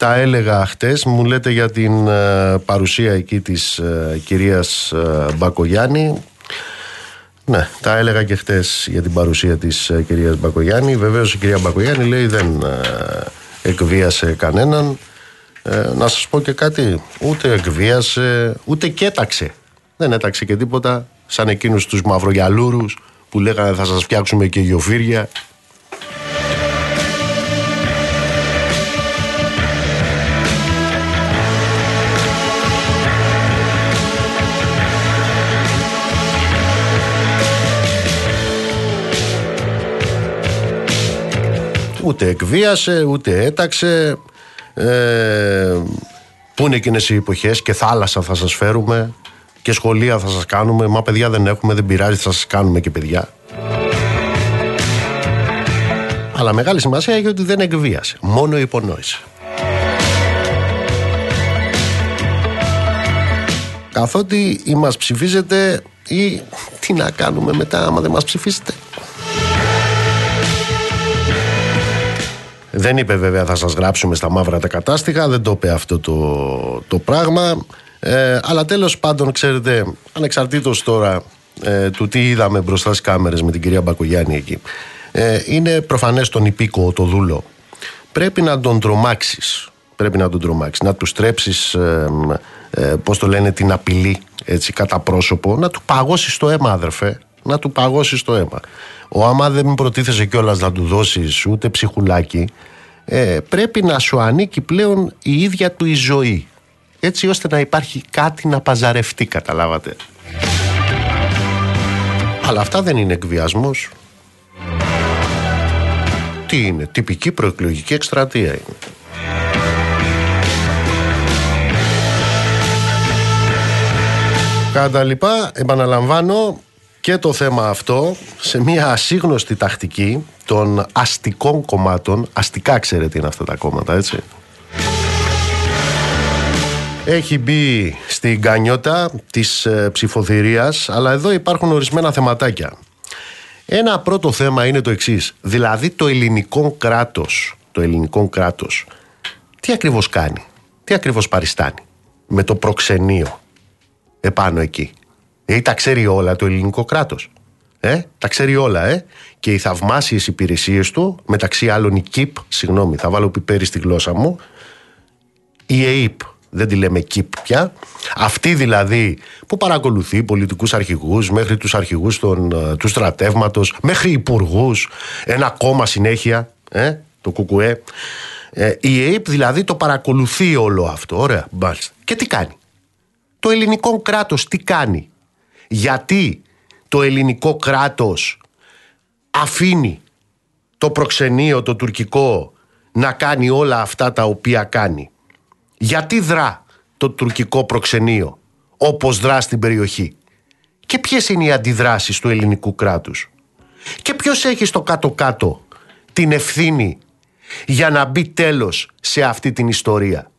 A: Τα έλεγα χτες, μου λέτε για την ε, παρουσία εκεί της ε, κυρίας ε, Μπακογιάννη. Ναι, τα έλεγα και χτες για την παρουσία της ε, κυρίας Μπακογιάννη. Βεβαίως η κυρία Μπακογιάννη λέει δεν ε, εκβίασε κανέναν. Ε, να σας πω και κάτι, ούτε εκβίασε, ούτε κέταξε. Δεν έταξε και τίποτα, σαν εκείνους τους μαυρογιαλούρους που λέγανε θα σας φτιάξουμε και γιοφύρια. Ούτε εκβίασε, ούτε έταξε. Ε, πού είναι εκείνες οι εποχές; Και θάλασσα θα σας φέρουμε και σχολεία θα σας κάνουμε. Μα παιδιά δεν έχουμε, δεν πειράζει, θα σας κάνουμε και παιδιά. Αλλά μεγάλη σημασία έχει ότι δεν εκβίασε. Μόνο υπονόησε. Καθότι ή μας ψηφίζετε ή τι να κάνουμε μετά άμα δεν μας ψηφίσετε. Δεν είπε βέβαια θα σας γράψουμε στα μαύρα τα κατάστοιχα, δεν το είπε αυτό το, το πράγμα. Ε, αλλά τέλος πάντων, ξέρετε, ανεξαρτήτως τώρα ε, του τι είδαμε μπροστά στις κάμερες με την κυρία Μπακογιάννη εκεί, ε, είναι προφανές τον υπήκο, το δούλο. Πρέπει να τον τρομάξεις. Πρέπει να τον τρομάξεις. Να τους στρέψεις, ε, ε, πώς το λένε, την απειλή έτσι, κατά πρόσωπο. Να του παγώσεις το αίμα, αδερφέ. Να του παγώσεις το αίμα. Ο άμα δεν προτίθεσαι κιόλας να του δώσεις ούτε ψυχουλάκι, ε, πρέπει να σου ανήκει πλέον η ίδια του η ζωή. Έτσι ώστε να υπάρχει κάτι να παζαρευτεί, καταλάβατε. Αλλά αυτά δεν είναι εκβιασμός. Τι είναι, τυπική προεκλογική εκστρατεία είναι. Κατά λοιπά, επαναλαμβάνω και το θέμα αυτό σε μια ασύγνωστη τακτική των αστικών κομμάτων. Αστικά ξέρετε είναι αυτά τα κόμματα, έτσι. Έχει μπει στην κανιώτα της ε, ψηφοθυρίας, αλλά εδώ υπάρχουν ορισμένα θεματάκια. Ένα πρώτο θέμα είναι το εξής. Δηλαδή το ελληνικό κράτος, το ελληνικό κράτος τι ακριβώς κάνει, τι ακριβώς παριστάνει με το προξενείο επάνω εκεί; Ε, τα ξέρει όλα το ελληνικό κράτος. Ε, τα ξέρει όλα, ε. Και οι θαυμάσιες υπηρεσίες του, μεταξύ άλλων η ΚΙΠ, συγγνώμη, θα βάλω πιπέρι στη γλώσσα μου, η ΕΙΠ, δεν τη λέμε ΚΙΠ πια. Αυτή δηλαδή που παρακολουθεί πολιτικούς αρχηγούς μέχρι τους αρχηγούς των, ε, του στρατεύματος, μέχρι υπουργούς, ένα κόμμα συνέχεια, ε, το ΚΚΕ. Ε, η ΕΙΠ δηλαδή το παρακολουθεί όλο αυτό. Ωραία, μάλιστα. Και τι κάνει; Το ελληνικό κράτος τι κάνει; Γιατί το ελληνικό κράτος αφήνει το προξενείο, το τουρκικό να κάνει όλα αυτά τα οποία κάνει; Γιατί δρά το τουρκικό προξενείο όπως δρά στην περιοχή; Και ποιες είναι οι αντιδράσεις του ελληνικού κράτους; Και ποιος έχει στο κάτω-κάτω την ευθύνη για να μπει τέλος σε αυτή την ιστορία;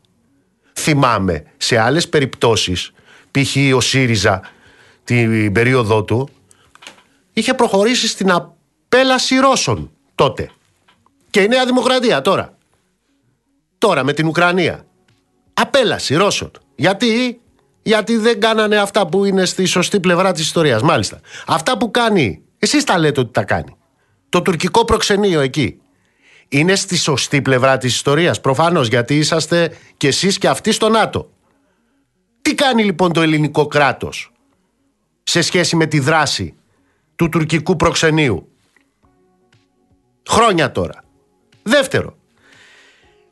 A: Θυμάμαι σε άλλες περιπτώσεις, π.χ. ο ΣΥΡΙΖΑ την περίοδό του, είχε προχωρήσει στην απέλαση Ρώσων τότε. Και η Νέα Δημοκρατία τώρα. Τώρα με την Ουκρανία. Απέλαση Ρώσων. Γιατί, γιατί δεν κάνανε αυτά που είναι στη σωστή πλευρά της ιστορίας. Μάλιστα. Αυτά που κάνει, εσείς τα λέτε ότι τα κάνει. Το τουρκικό προξενείο εκεί. Είναι στη σωστή πλευρά της ιστορίας. Προφανώς γιατί είσαστε κι εσείς και αυτοί στο ΝΑΤΟ. Τι κάνει λοιπόν το ελληνικό κράτος; Σε σχέση με τη δράση του τουρκικού προξενείου. Χρόνια τώρα. Δεύτερο.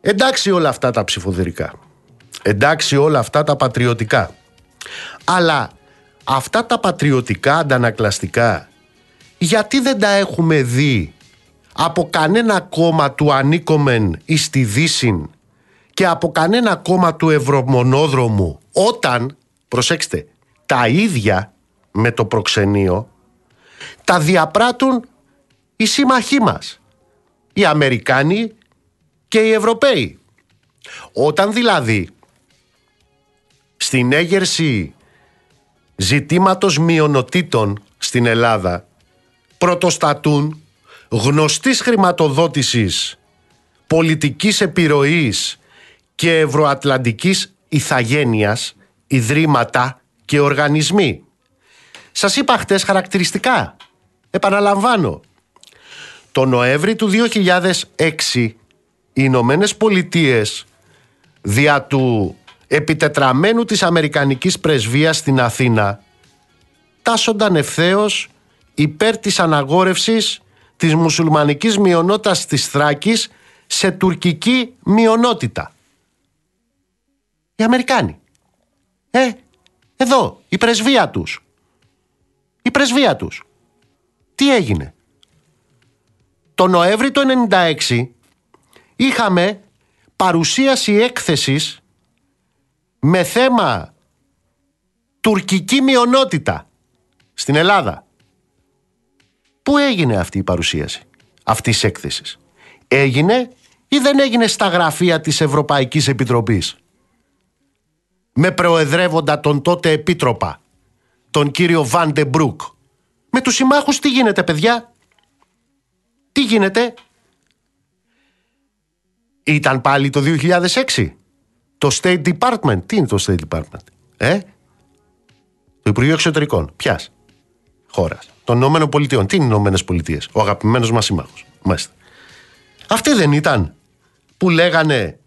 A: Εντάξει όλα αυτά τα ψηφοδερικά. Εντάξει όλα αυτά τα πατριωτικά. Αλλά αυτά τα πατριωτικά αντανακλαστικά γιατί δεν τα έχουμε δει από κανένα κόμμα του ανήκομεν εις τη Δύσιν και από κανένα κόμμα του Ευρωμονόδρομου όταν, προσέξτε, τα ίδια με το προξενείο τα διαπράττουν οι σύμμαχοί μας, οι Αμερικάνοι και οι Ευρωπαίοι. Όταν δηλαδή στην έγερση ζητήματος μειονοτήτων στην Ελλάδα πρωτοστατούν γνωστής χρηματοδότησης, πολιτικής επιρροής και ευρωατλαντικής ηθαγένειας, ιδρύματα και οργανισμοί. Σας είπα χτες χαρακτηριστικά. Επαναλαμβάνω. Το Νοέμβρη του 2006 οι Ηνωμένες Πολιτείες δια του επιτετραμένου της Αμερικανικής Πρεσβείας στην Αθήνα τάσσονταν ευθέως υπέρ της αναγόρευσης της μουσουλμανικής μειονότητας της Θράκης σε τουρκική μειονότητα. Οι Αμερικάνοι. Ε, εδώ, η πρεσβεία τους. Η πρεσβεία τους. Τι έγινε; Το Νοέμβρη του 96 είχαμε παρουσίαση έκθεσης με θέμα τουρκική μειονότητα στην Ελλάδα. Πού έγινε αυτή η παρουσίαση αυτής της έκθεσης; Έγινε ή δεν έγινε στα γραφεία της Ευρωπαϊκής Επιτροπής. Με προεδρεύοντα τον τότε επίτροπα, τον κύριο Βάντε Μπρούκ. Με τους συμμάχους τι γίνεται παιδιά; Τι γίνεται; Ήταν πάλι το 2006. Το State Department. Τι είναι το State Department. Ε; Το Υπουργείο Εξωτερικών. Ποιας; Χώρας των Ηνωμένων Πολιτειών. Τι είναι οι Ηνωμένες Πολιτείες, ο αγαπημένος μας σύμμαχος. Μάλιστα. Αυτοί δεν ήταν που λέγανε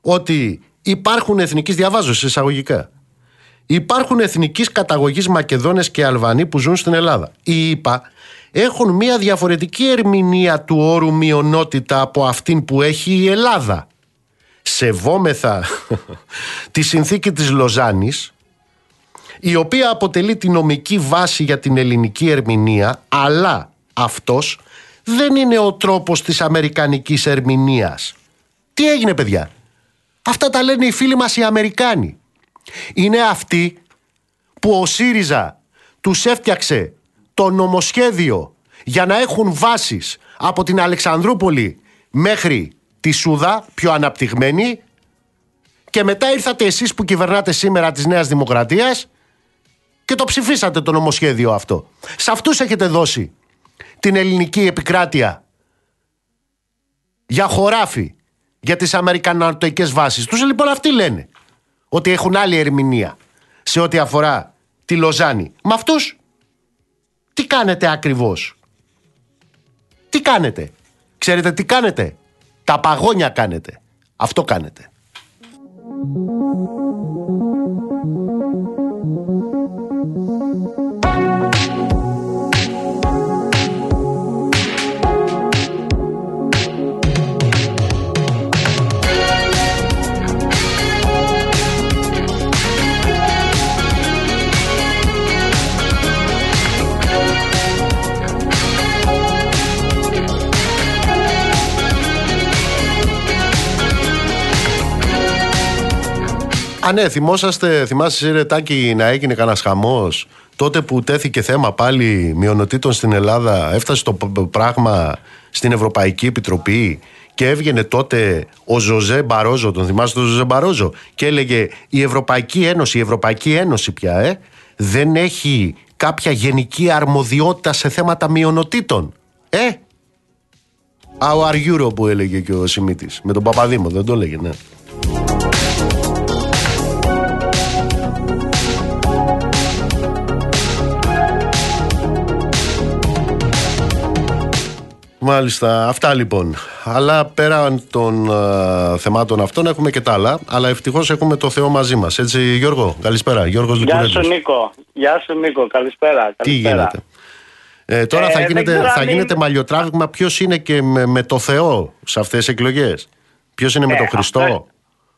A: ότι υπάρχουν εθνική, διαβάζω σε εισαγωγικά, υπάρχουν εθνικής καταγωγής Μακεδόνες και Αλβανοί που ζουν στην Ελλάδα. Οι ΙΠΑ έχουν μια διαφορετική ερμηνεία του όρου μειονότητα από αυτήν που έχει η Ελλάδα. Σεβόμεθα τη συνθήκη της Λοζάνης η οποία αποτελεί τη νομική βάση για την ελληνική ερμηνεία, αλλά αυτός δεν είναι ο τρόπος της αμερικανικής ερμηνείας. Τι έγινε παιδιά; Αυτά τα λένε οι φίλοι μας οι Αμερικάνοι. Είναι αυτοί που ο ΣΥΡΙΖΑ τους έφτιαξε το νομοσχέδιο για να έχουν βάσεις από την Αλεξανδρούπολη μέχρι τη Σούδα, πιο αναπτυγμένη, και μετά ήρθατε εσείς που κυβερνάτε σήμερα της Νέας Δημοκρατίας και το ψηφίσατε το νομοσχέδιο αυτό. Σε αυτούς έχετε δώσει την ελληνική επικράτεια για χωράφι, για τις αμερικανωτικές βάσεις τους. Λοιπόν αυτοί λένε ότι έχουν άλλη ερμηνεία σε ό,τι αφορά τη Λοζάνη. Με αυτούς τι κάνετε ακριβώς; Τι κάνετε; Ξέρετε τι κάνετε; Τα παγόνια κάνετε. Αυτό κάνετε. Α, ναι, θυμόσαστε, θυμάσαι εσύ Ρετάκη να έγινε κανένας χαμός; Τότε που τέθηκε θέμα πάλι μειονοτήτων στην Ελλάδα, έφτασε το πράγμα στην Ευρωπαϊκή Επιτροπή και έβγαινε τότε ο Ζωζέ Μπαρόζο, τον θυμάστε τον Ζωζέ Μπαρόζο, και έλεγε η Ευρωπαϊκή Ένωση, η Ευρωπαϊκή Ένωση πια, ε, δεν έχει κάποια γενική αρμοδιότητα σε θέματα μειονοτήτων. Ε, Our Euro που έλεγε και ο Σιμίτης, με τον Παπαδήμο, δεν το έλεγε, ναι. Μάλιστα, αυτά λοιπόν. Αλλά πέραν των uh, θεμάτων αυτών έχουμε και τα άλλα. Αλλά ευτυχώς έχουμε το Θεό μαζί μας. Έτσι, Γιώργο, καλησπέρα. Γιώργος
F: Γεια σου, Νίκο. Γεια σου, Νίκο. Καλησπέρα.
A: Τι γίνεται; Ε, τώρα ε, θα γίνεται, θα γίνεται μαλλιοτράβηγμα ποιος είναι και με, με, το Θεό σε αυτές τις εκλογές; Ποιος είναι με τον Χριστό;
F: Αυτό,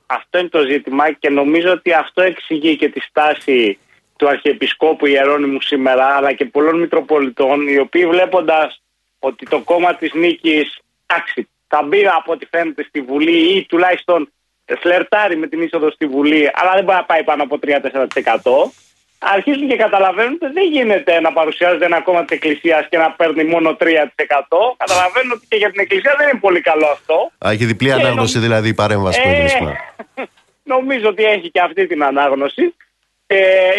F: αυτό είναι το ζήτημα και νομίζω ότι αυτό εξηγεί και τη στάση του Αρχιεπισκόπου Ιερώνυμου σήμερα αλλά και πολλών Μητροπολιτών οι οποίοι βλέποντας ότι το κόμμα της νίκης εντάξει, θα μπει από ό,τι φαίνεται στη Βουλή ή τουλάχιστον φλερτάρει με την είσοδο στη Βουλή, αλλά δεν μπορεί να πάει πάνω από 3-4%. Αρχίζουν και καταλαβαίνουν ότι δεν γίνεται να παρουσιάζεται ένα κόμμα της Εκκλησίας και να παίρνει μόνο 3%. Καταλαβαίνουν ότι και για την Εκκλησία δεν είναι πολύ καλό αυτό.
A: Α, έχει διπλή ανάγνωση δηλαδή η παρέμβαση που έγινε
F: Νομίζω ότι έχει και αυτή την ανάγνωση. Ε,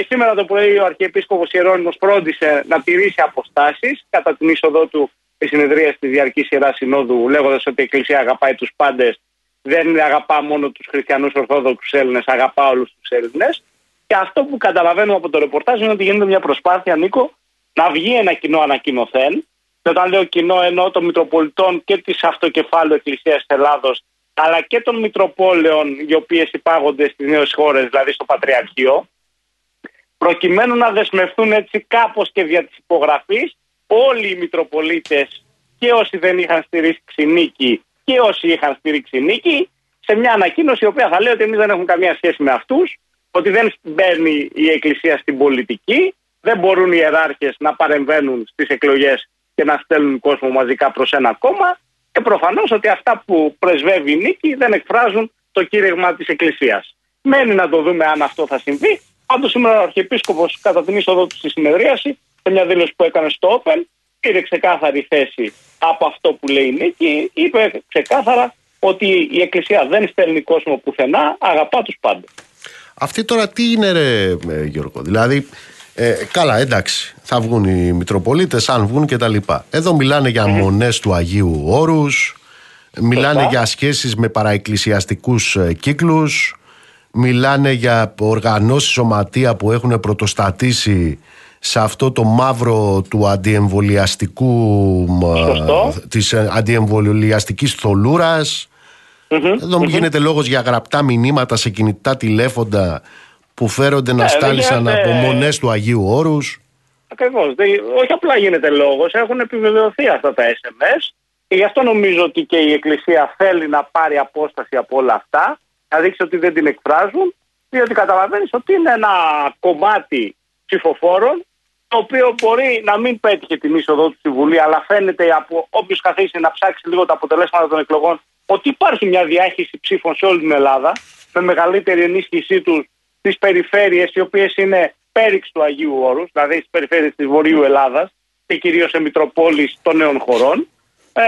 F: σήμερα το πρωί ο Αρχιεπίσκοπος Ιερώνυμος φρόντισε να τηρήσει αποστάσεις κατά την είσοδό του η συνεδρία στη διαρκή σειρά συνόδου, λέγοντας ότι η Εκκλησία αγαπάει τους πάντες, δεν αγαπά μόνο τους χριστιανούς Ορθόδοξους Έλληνες, αγαπά όλους τους Έλληνες. Και αυτό που καταλαβαίνουμε από το ρεπορτάζ είναι ότι γίνεται μια προσπάθεια, Νίκο, να βγει ένα κοινό ανακοινωθέν. Και όταν λέω κοινό, εννοώ των Μητροπολιτών και της Αυτοκεφάλου Εκκλησίας Ελλάδος, αλλά και των Μητροπόλεων, οι οποίες υπάγονται στις νέες χώρες, δηλαδή στο Πατριαρχείο, προκειμένου να δεσμευτούν έτσι κάπως και δια της υπογραφής όλοι οι Μητροπολίτες και όσοι δεν είχαν στηρίξει νίκη και όσοι είχαν στηρίξει νίκη σε μια ανακοίνωση η οποία θα λέει ότι εμείς δεν έχουμε καμία σχέση με αυτούς, ότι δεν μπαίνει η Εκκλησία στην πολιτική, δεν μπορούν οι ιεράρχες να παρεμβαίνουν στις εκλογές και να στέλνουν κόσμο μαζικά προς ένα κόμμα και προφανώς ότι αυτά που πρεσβεύει η νίκη δεν εκφράζουν το κήρυγμα της Εκκλησίας. Μένει να το δούμε αν αυτό θα συμβεί. Πάντως σήμερα ο Αρχιεπίσκοπος κατά την είσοδο του στη συνεδρίαση σε μια δήλωση που έκανε στο Open, πήρε ξεκάθαρη θέση από αυτό που λέει η Νίκη, είπε ξεκάθαρα ότι η Εκκλησία δεν στέλνει κόσμο πουθενά, αγαπά τους πάντα.
A: Αυτή τώρα τι είναι ρε ε, Γιώργο, δηλαδή ε, καλά εντάξει θα βγουν οι Μητροπολίτες αν βγουν και τα λοιπά. Εδώ μιλάνε για μονές του Αγίου Όρους, μιλάνε για σχέσεις με παραεκκλησιαστικούς ε, κύκλους, μιλάνε για οργανώσεις σωματεία που έχουν πρωτοστατήσει σε αυτό το μαύρο του αντιεμβολιαστικού της ε, αντιεμβολιαστικής θολούρας. Εδώ γίνεται λόγος για γραπτά μηνύματα σε κινητά τηλέφωνα που φέρονται να ε, στάλησαν από μονές του Αγίου Όρους.
F: Ακριβώς, όχι απλά γίνεται λόγος. Έχουν επιβεβαιωθεί αυτά τα SMS. Και γι' αυτό νομίζω ότι και η Εκκλησία θέλει να πάρει απόσταση από όλα αυτά. Να δείξει ότι δεν την εκφράζουν. Διότι καταλαβαίνεις ότι είναι ένα κομμάτι ψηφοφόρων το οποίο μπορεί να μην πέτυχε την είσοδό του στη Βουλή, αλλά φαίνεται από όποιος καθίσει να ψάξει λίγο τα αποτελέσματα των εκλογών ότι υπάρχει μια διάχυση ψήφων σε όλη την Ελλάδα, με μεγαλύτερη ενίσχυσή τους στις περιφέρειες, οι οποίες είναι πέριξ του Αγίου Όρους, δηλαδή στις περιφέρειες της Βορείου Ελλάδας και κυρίως σε Μητροπόλεις των νέων χωρών. Ε,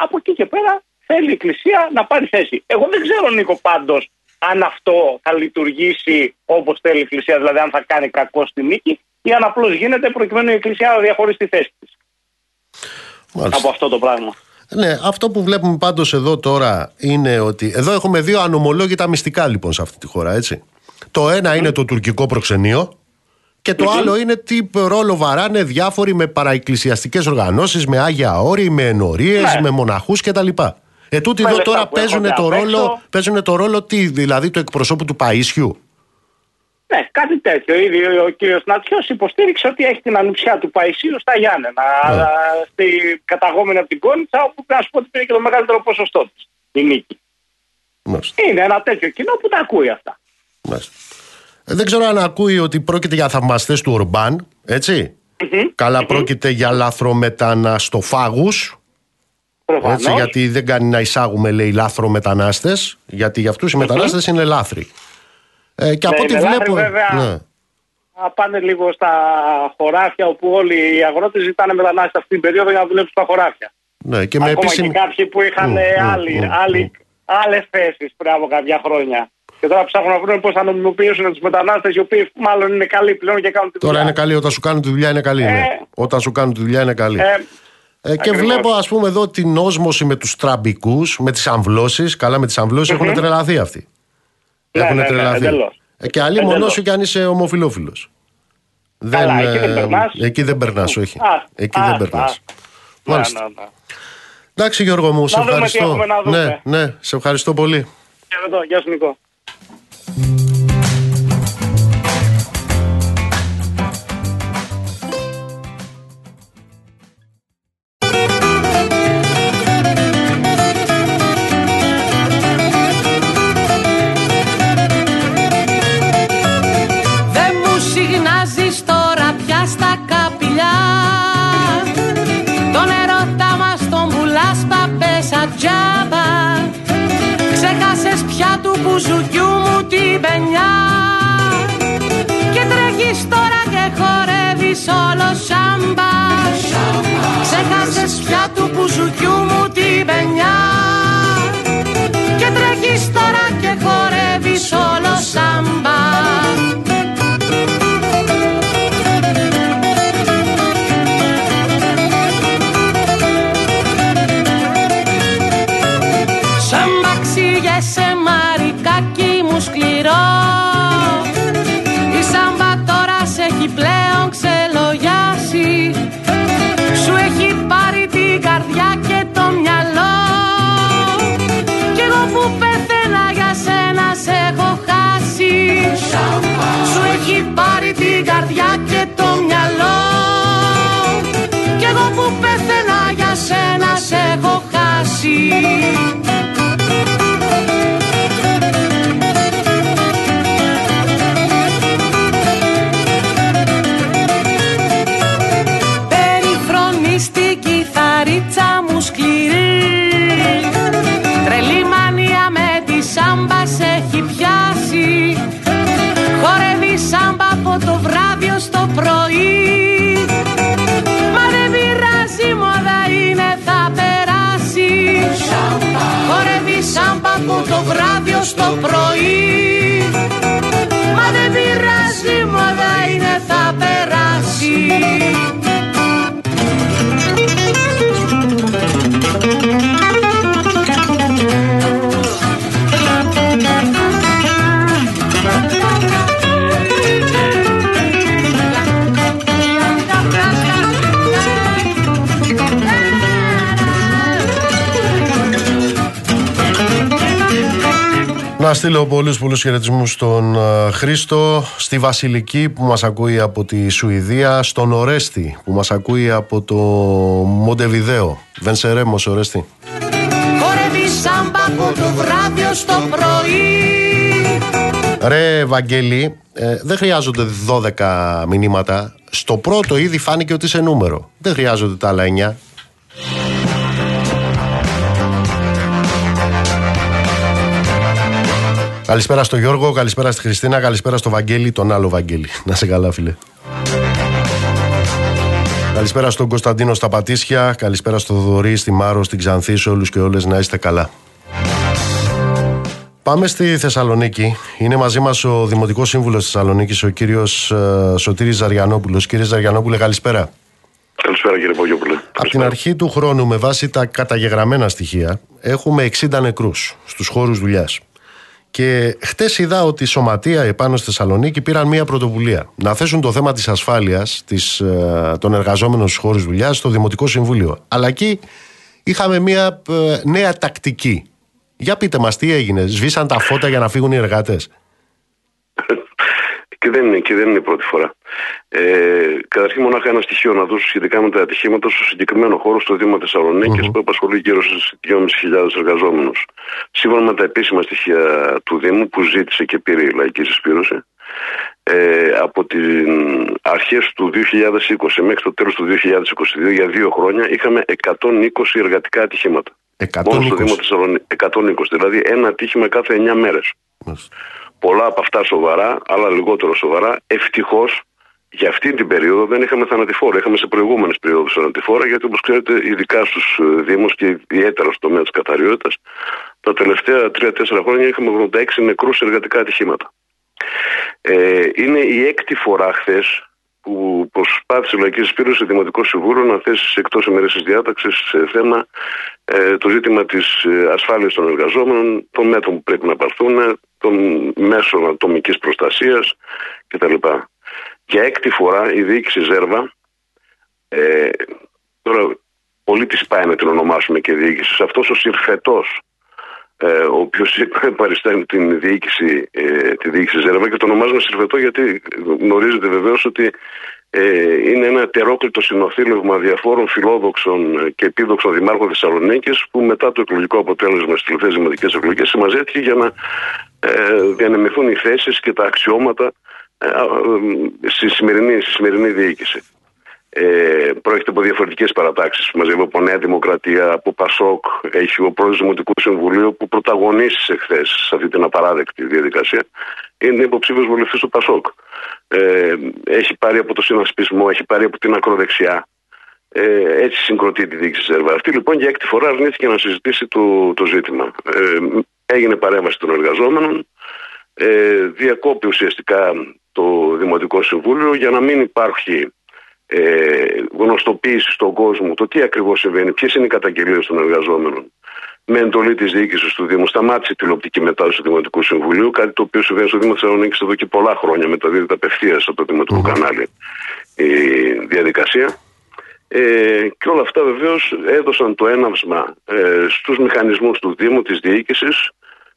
F: από εκεί και πέρα θέλει η Εκκλησία να πάρει θέση. Εγώ δεν ξέρω, Νίκο, πάντως αν αυτό θα λειτουργήσει όπως θέλει η Εκκλησία, δηλαδή αν θα κάνει κακό στη νίκη ή αν απλώ γίνεται προκειμένου η Εκκλησία να διαχωρίσει τη θέση της. Από αυτό το πράγμα.
A: Ναι, αυτό που βλέπουμε πάντως εδώ τώρα είναι ότι. Εδώ έχουμε δύο ανομολόγητα μυστικά λοιπόν σε αυτή τη χώρα, έτσι. Το ένα είναι το τουρκικό προξενείο και το άλλο είναι τι ρόλο βαράνε διάφοροι με παραεκκλησιαστικές οργανώσεις, με άγια όρη, με ενορίες,
F: Ναι.
A: με μοναχούς κτλ. Ε, τούτοι
F: Με
A: εδώ
F: λεφτά
A: τώρα
F: που
A: παίζουν
F: έρχονται
A: το,
F: απ'
A: ρόλο,
F: έξω.
A: παίζουν το ρόλο τι, δηλαδή το εκπροσώπου του Παΐσιου.
F: Ναι, κάτι τέτοιο. Ήδη ο κύριος Νατσιό υποστήριξε ότι έχει την ανουψιά του Παϊσίου στα Γιάννενα.
A: Ναι.
F: αλλά Στη καταγόμενη από την Κόνιτσα, όπου πρέπει να σου πω ότι πήρε και το μεγαλύτερο ποσοστό της. Η νίκη.
A: Μάλιστα.
F: Είναι ένα τέτοιο κοινό που τα ακούει αυτά.
A: Μάλιστα. Ε, Δεν ξέρω αν ακούει ότι πρόκειται για θαυμαστές του Ορμπάν, έτσι. Καλά πρόκειται για λάθρομεταναστοφάγους,
F: Προφανώς.
A: έτσι, γιατί δεν κάνει να εισάγουμε, λέει, λάθρομετανάστες, γιατί για αυτούς οι μετανάστες είναι λάθροι. Ε, και από
F: Ναι,
A: ό,τι
F: είναι λάθροι,
A: βλέπω...
F: βέβαια.
A: Ναι.
F: Να πάνε λίγο στα χωράφια όπου όλοι οι αγρότες ζητάνε μετανάστες αυτή την περίοδο για να δουλέψουν στα χωράφια.
A: Ναι, και με
F: Ακόμα
A: επίσημη...
F: και κάποιοι που είχαν
A: Μμ,
F: ε,
A: μμ,
F: άλλοι,
A: μμ,
F: άλλοι, άλλες θέσεις πριν από κάποια χρόνια. Και τώρα ψάχνουν να βρουν πώς θα νομιμοποιήσουν τους μετανάστες οι οποίοι μάλλον είναι καλοί πλέον και κάνουν τη
A: Τώρα
F: δουλειά.
A: είναι καλή, όταν σου κάνουν τη δουλειά είναι καλή. ναι.
F: Ε.
A: Όταν σου κάνουν τη δουλειά είναι καλή.
F: Ε,
A: Ε, και
F: Ακριβώς.
A: βλέπω ας πούμε εδώ την όσμωση με τους τραμπικούς, με τις αμβλώσεις, καλά με τις αμβλώσεις έχουν τρελαθεί αυτοί.
F: Ναι,
A: έχουν
F: ναι, ναι,
A: τρελαθεί.
F: εντελώς.
A: Ε, και αλλή
F: Εντελώς.
A: μόνο σου κι αν είσαι ομοφιλόφιλος.
F: Καλά, εκεί δεν
A: ε,
F: περνάς.
A: Εκεί δεν περνάς, όχι.
F: Α,
A: εκεί
F: α,
A: δεν
F: α.
A: περνάς.
F: ναι,
A: Μάλιστα.
F: ναι, ναι.
A: Εντάξει Γιώργο μου, σε
F: Να δούμε τι
A: ευχαριστώ.
F: έχουμε να δούμε.
A: Ναι, ναι, σε ευχαριστώ πολύ.
F: Και εδώ, γεια σου Νικό.
D: Παπέσα τζάμπα. Ξέχασες πια του μπουζουκιού μου την πενιά Και τρέχεις τώρα και χορεύεις όλο σάμπα. Ξέχασες πια του μπουζουκιού μου την πενιά Σου έχει πάρει την καρδιά και το μυαλό βράδυ ως το πρωί. Μα δεν πειράζει μόδα είναι θα περάσει
A: Να στείλω πολλούς πολλούς χαιρετισμούς στον ε, Χρήστο, στη Βασιλική που μας ακούει από τη Σουηδία, στον Ορέστη που μας ακούει από το Μοντεβιδέο. Βενσερέμος Ορέστη.
D: Χορεύει σάμπα από το βράδυ ως το πρωί
A: Ρε Βαγγέλη, ε, δεν χρειάζονται 12 μηνύματα. Στο πρώτο ήδη φάνηκε ότι είσαι νούμερο. Δεν χρειάζονται τα άλλα 9. Καλησπέρα στο Γιώργο, καλησπέρα στη Χριστίνα, καλησπέρα στο Βαγγέλη, τον άλλο Βαγγέλη. Να σε καλά, φίλε. Καλησπέρα στον Κωνσταντίνο στα Πατήσια, καλησπέρα στο Δωρή, στη Μάρο, στην Ξανθή, σε όλους και όλες να είστε καλά. Πάμε στη Θεσσαλονίκη. Είναι μαζί μας ο Δημοτικός Σύμβουλος τη Θεσσαλονίκης, ο κύριος Σωτήρης Ζαριανόπουλος. Κύριε Ζαριανόπουλε, καλησπέρα.
G: Καλησπέρα κύριε Πογιόπουλε.
A: Από την αρχή του χρόνου, με βάση τα καταγεγραμμένα στοιχεία, έχουμε 60 νεκρούς στους χώρους δουλειάς. Και χτες είδα ότι η Σωματεία επάνω στη Θεσσαλονίκη πήραν μία πρωτοβουλία. Να θέσουν το θέμα της ασφάλειας ε, των εργαζόμενων στους χώρους δουλειάς στο Δημοτικό Συμβούλιο. Αλλά εκεί είχαμε μία ε, νέα τακτική. Για πείτε μας, τι έγινε; Σβήσαν τα φώτα για να φύγουν οι εργάτες;
G: Και δεν είναι, και δεν είναι η πρώτη φορά. Ε, καταρχήν, μονάχα ένα στοιχείο να δώσω σχετικά με τα ατυχήματα στο συγκεκριμένο χώρο στο Δήμο που απασχολεί γύρω στου 2.500 εργαζόμενους. Σύμφωνα με τα επίσημα στοιχεία του Δήμου που ζήτησε και πήρε η λαϊκή συσπήρωση, ε, από τι αρχές του 2020 μέχρι το τέλος του 2022, για δύο χρόνια, είχαμε 120 εργατικά ατυχήματα.
A: 120. Μόνο στο Δήμο
G: 120, δηλαδή ένα ατύχημα κάθε 9 μέρες. Πολλά από αυτά σοβαρά, άλλα λιγότερο σοβαρά. Ευτυχώς για αυτή την περίοδο δεν είχαμε θανατηφόρα. Είχαμε σε προηγούμενες περιόδους θανατηφόρα, γιατί όπως ξέρετε, ειδικά στους ε, Δήμους και ιδιαίτερα στο τομέα της καθαριότητας, τα τελευταία 3-4 χρόνια είχαμε 86 νεκρούς εργατικά ατυχήματα. Ε, είναι η έκτη φορά χθες που προσπάθησε η Λαϊκή Συσπήρωση στο Δημοτικό Συμβούλιο να θέσει εκτός ημερήσιας διάταξης σε θέμα ε, το ζήτημα της ε, ασφάλειας των εργαζόμενων, των μέτρων που πρέπει να πάρθουν, των μέσων ατομικής προστασίας κτλ. Για έκτη φορά η διοίκηση Ζέρβα, ε, τώρα πολύ της πάει να την ονομάσουμε και διοίκηση, αυτός ο συρφετός ε, ο οποίος παριστάνει την διοίκηση, ε, τη διοίκηση Ζέρβα και το ονομάζουμε Συρφετό γιατί γνωρίζετε βεβαίως ότι ε, είναι ένα τερόκλητο συνοθήλευμα διαφόρων φιλόδοξων και επίδοξων δημάρχων Θεσσαλονίκης που μετά το εκλογικό αποτέλεσμα στις τελευταίες δημοτικές εκλογές συμμαζέθηκε για να ε, διανεμηθούν οι θέσεις και τα αξιώματα ε, στη, σημερινή, στη σημερινή διοίκηση. Ε, πρόκειται από διαφορετικές παρατάξεις. Μαζεύει από Νέα Δημοκρατία, από Πασόκ. Έχει ο πρόεδρο του Δημοτικού Συμβουλίου που πρωταγωνίστησε χθες σε αυτή την απαράδεκτη διαδικασία. Είναι υποψήφιος βουλευτής του Πασόκ. Ε, έχει πάρει από το συνασπισμό, έχει πάρει από την ακροδεξιά. Ε, έτσι συγκροτεί τη διοίκηση της ΕΡΒΑ. Αυτή λοιπόν για έκτη φορά αρνήθηκε να συζητήσει το, το ζήτημα. Ε, έγινε παρέμβαση των εργαζόμενων. Ε, διακόπη ουσιαστικά το Δημοτικό Συμβούλιο για να μην υπάρχει ε, γνωστοποίηση στον κόσμο το τι ακριβώς συμβαίνει, ποιες είναι οι καταγγελίες των εργαζόμενων. Με εντολή της διοίκησης του Δήμου, σταμάτησε τη τηλεοπτική μετάδοση του Δημοτικού Συμβουλίου, κάτι το οποίο συμβαίνει στο Δήμο Θεσσαλονίκης εδώ και πολλά χρόνια, μεταδίδεται απευθείας από το δημοτικο κανάλι η διαδικασία. Ε, και όλα αυτά βεβαίως έδωσαν το έναυσμα ε, στους μηχανισμούς του Δήμου, της διοίκησης,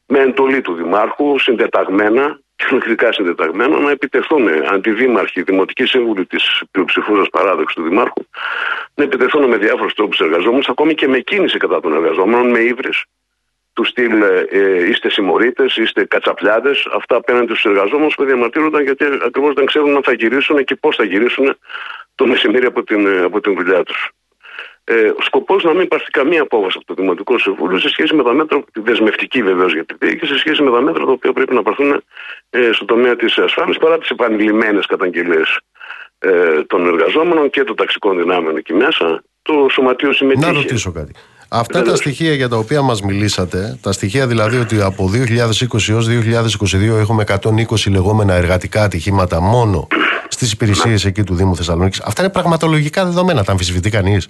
G: με εντολή του Δημάρχου, συντεταγμένα, κοινωνικά συντεταγμένα, να επιτεθούν αντιδήμαρχοι, δημοτικοί σύμβουλοι της πλειοψηφούρα παράδοξης του Δημάρχου, να επιτεθούν με διάφορους τρόπους εργαζόμενους, ακόμη και με κίνηση κατά των εργαζόμενων, με ύβρις, τους στυλ ε, είστε συμμορίτε, είστε κατσαπλιάδες, αυτά απέναντι στους εργαζόμενους που διαμαρτύρονταν γιατί ακριβώς δεν ξέρουν αν θα γυρίσουν και πώς θα γυρίσουν το μεσημέρι από την, ε, από την δουλειά τους ε, σκοπός να μην υπάρχει καμία απόφαση από το Δημοτικό Συμβούλιο σε σχέση με τα μέτρα, δεσμευτική βεβαίως για την ΠΕΗ και σε σχέση με τα μέτρα τα οποία πρέπει να πάρθουν ε, στο τομέα της ασφάλειας παρά τις επανειλημμένες καταγγελίες ε, των εργαζόμενων και των ταξικών δυνάμεων εκεί μέσα. Το Σωματείο συμμετείχε.
A: Να ρωτήσω κάτι. Αυτά τα στοιχεία για τα οποία μας μιλήσατε, τα στοιχεία δηλαδή ότι από 2020 έως 2022 έχουμε 120 λεγόμενα εργατικά ατυχήματα μόνο στις υπηρεσίες εκεί του Δήμου Θεσσαλονίκης, αυτά είναι πραγματολογικά δεδομένα, τα αμφισβητεί κανείς;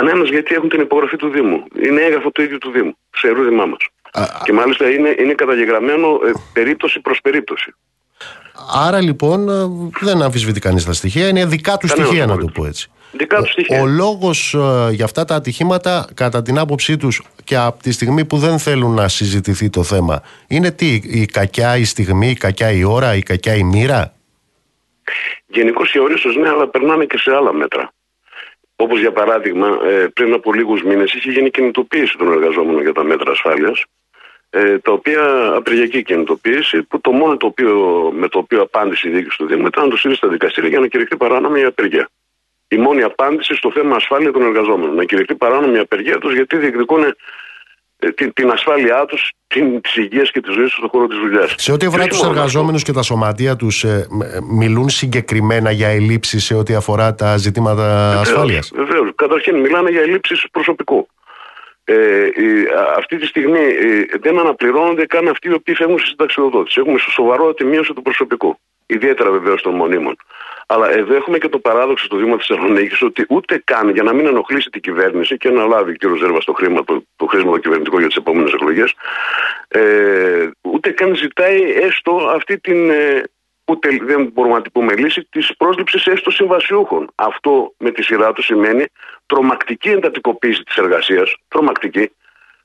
G: Κανένας γιατί έχουν την υπογραφή του Δήμου. Είναι έγγραφο του ίδιου του Δήμου, σε ερούδημά μας. Και μάλιστα είναι, είναι καταγεγραμμένο ε, περίπτωση προς περίπτωση.
A: Άρα λοιπόν ε, δεν αμφισβητεί κανείς τα στοιχεία, είναι δικά του στοιχεία να το πω έτσι.
G: Δικά του στοιχεία.
A: Ο, ο λόγος ε, για αυτά τα ατυχήματα, κατά την άποψή τους και από τη στιγμή που δεν θέλουν να συζητηθεί το θέμα, είναι τι, η κακιά η στιγμή, η κακιά η ώρα, η κακιά η μοίρα;
G: Γενικώς οι ορίσει ναι, αλλά περνάνε και σε άλλα μέτρα. Όπως για παράδειγμα, ε, πριν από λίγους μήνες είχε γίνει κινητοποίηση των εργαζόμενων για τα μέτρα ασφάλειας, ε, τα οποία απεργιακή κινητοποίηση, που το μόνο το οποίο, με το οποίο απάντησε η διοίκηση του Δήμου ήταν να το στείλει στα δικαστήρια για να κηρυχθεί παράνομη η απεργία. Η μόνη απάντηση στο θέμα ασφάλεια των εργαζόμενων. Να κηρυχθεί παράνομη η απεργία τους γιατί διεκδικούν ε, την, την ασφάλειά τους, τη υγεία και τη ζωή τους στον χώρο της δουλειάς.
A: Σε ό,τι αφορά τους εργαζόμενους και τα σωματεία τους, ε, μιλούν συγκεκριμένα για ελλείψεις σε ό,τι αφορά τα ζητήματα ασφάλειας;
G: Βεβαίως. Καταρχήν, μιλάνε για ελλείψεις προσωπικού. Ε, αυτή τη στιγμή ε, δεν αναπληρώνονται καν αυτοί οι οποίοι φεύγουν στη συνταξιοδότηση. Έχουμε σοβαρό μείωση του προσωπικού. Ιδιαίτερα βεβαίως των μονίμων. Αλλά εδώ έχουμε και το παράδοξο του Δήμου Θεσσαλονίκης ότι ούτε καν για να μην ενοχλήσει την κυβέρνηση και να λάβει ο κ. Ζέρβα το χρήμα, το, το χρήμα το κυβερνητικό για τις επόμενες εκλογές, ε, ούτε καν ζητάει έστω αυτή την. Ε, ούτε δεν μπορούμε να την πούμε λύση της πρόσληψης έστω συμβασιούχων. Αυτό με τη σειρά του σημαίνει τρομακτική εντατικοποίηση της εργασίας. Τρομακτική.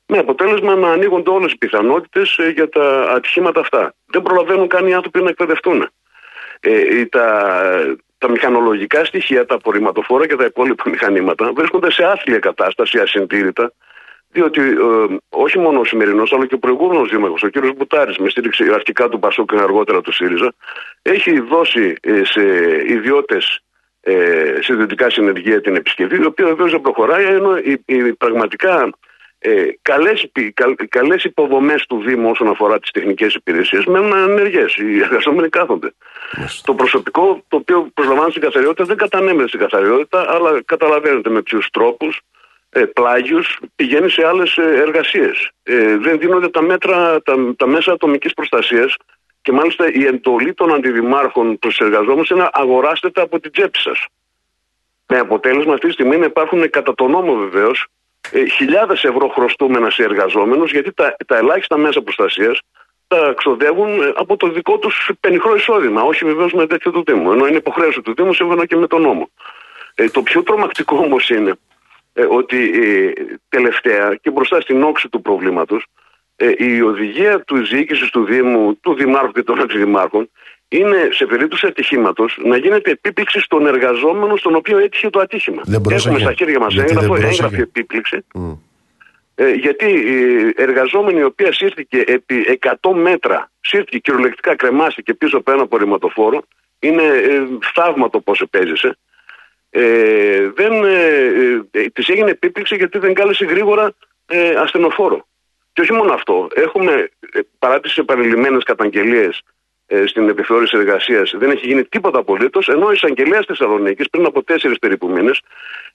G: Με αποτέλεσμα να ανοίγονται όλες οι πιθανότητες ε, για τα ατυχήματα αυτά. Δεν προλαβαίνουν καν οι άνθρωποι να εκπαιδευτούν ε, τα, τα μηχανολογικά στοιχεία, τα απορριμματοφόρα και τα υπόλοιπα μηχανήματα βρίσκονται σε άθλια κατάσταση, ασυντήρητα, διότι ε, όχι μόνο ο σημερινός, αλλά και ο προηγούμενος δήμαρχος, ο κ. Μπουτάρης, με στήριξη αρχικά του Πασόκ και αργότερα του ΣΥΡΙΖΑ, έχει δώσει ε, σε ιδιώτες ε, σε ιδιωτικά συνεργεία την επισκευή, η οποία βεβαίως δεν προχωράει, ενώ η, η, πραγματικά ε, καλές, καλές υποδομές του Δήμου όσον αφορά τις τεχνικές υπηρεσίες μένουν ανεργές, οι εργαζόμενοι κάθονται. Το προσωπικό το οποίο προσλαμβάνει στην καθαριότητα δεν κατανέμεται στην καθαριότητα αλλά καταλαβαίνετε με ποιους τρόπους ε, πλάγιους πηγαίνει σε άλλες ε, εργασίες. Ε, δεν δίνονται τα, μέτρα, τα, τα μέσα ατομικής προστασίας και μάλιστα η εντολή των αντιδημάρχων προς τους εργαζόμενους είναι να αγοράσετε από την τσέπη σας. Με αποτέλεσμα αυτή τη στιγμή να υπάρχουν κατά τον νόμο βεβαίως ε, χιλιάδες ευρώ χρωστούμενα σε εργαζόμενους γιατί τα, τα ελάχιστα μέσα προστασίας τα ξοδεύουν ε, από το δικό τους πενιχρό εισόδημα, όχι βεβαίως με τέτοιο του Δήμου, ενώ είναι υποχρέωση του Δήμου σύμφωνα και με τον νόμο. Ε, το πιο τρομακτικό όμως είναι ε, ότι ε, τελευταία και μπροστά στην όξη του προβλήματος ε, η οδηγία του διοίκησης του Δήμου, του Δημάρχου και των αντιδημάρχων είναι σε περίπτωση ατυχήματος να γίνεται επίπληξη στον εργαζόμενο στον οποίο έτυχε το ατύχημα. Έχουμε στα χέρια μας έγγραφη επίπληξη. Mm. Ε, γιατί η εργαζόμενη η οποία σύρθηκε επί 100 μέτρα, σύρθηκε κυριολεκτικά κρεμάστηκε πίσω από ένα απορριμματοφόρο, είναι ε, θαύμα το πώς επέζησε. Ε, δεν, ε, ε, της έγινε επίπληξη γιατί δεν κάλεσε γρήγορα ε, ασθενοφόρο. Και όχι μόνο αυτό, έχουμε ε, παρά τις επανειλημμένες καταγγελίες ε, στην επιθεώρηση εργασίας δεν έχει γίνει τίποτα απολύτως, ενώ η εισαγγελέα Θεσσαλονίκης πριν από τέσσερις περίπου μήνες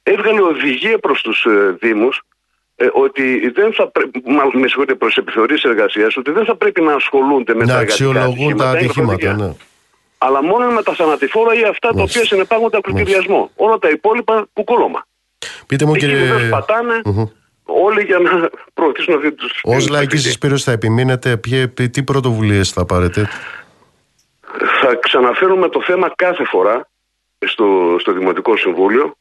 G: έβγαλε οδηγία προς τους ε, Δήμους ε, ότι δεν θα πρέπει, με συγχωρείτε προς επιθεωρήσεις εργασίας, ότι δεν θα πρέπει να ασχολούνται με
A: να
G: τα
A: αξιολογούν τα ατυχήματα. Ναι.
G: Αλλά μόνο με τα θανατηφόρα ή αυτά τα οποία συνεπάγονται ακροτηριασμό. Όλα τα υπόλοιπα κουκόλωμα.
A: Πείτε μου, κύριε.
G: πατάνε όλοι για να προωθήσουν αυτή τους.
A: Ω λαϊκής συσπήρωση θα επιμείνετε, τι πρωτοβουλίες θα πάρετε;
G: Θα ξαναφέρουμε το θέμα κάθε φορά στο, στο Δημοτικό Συμβούλιο.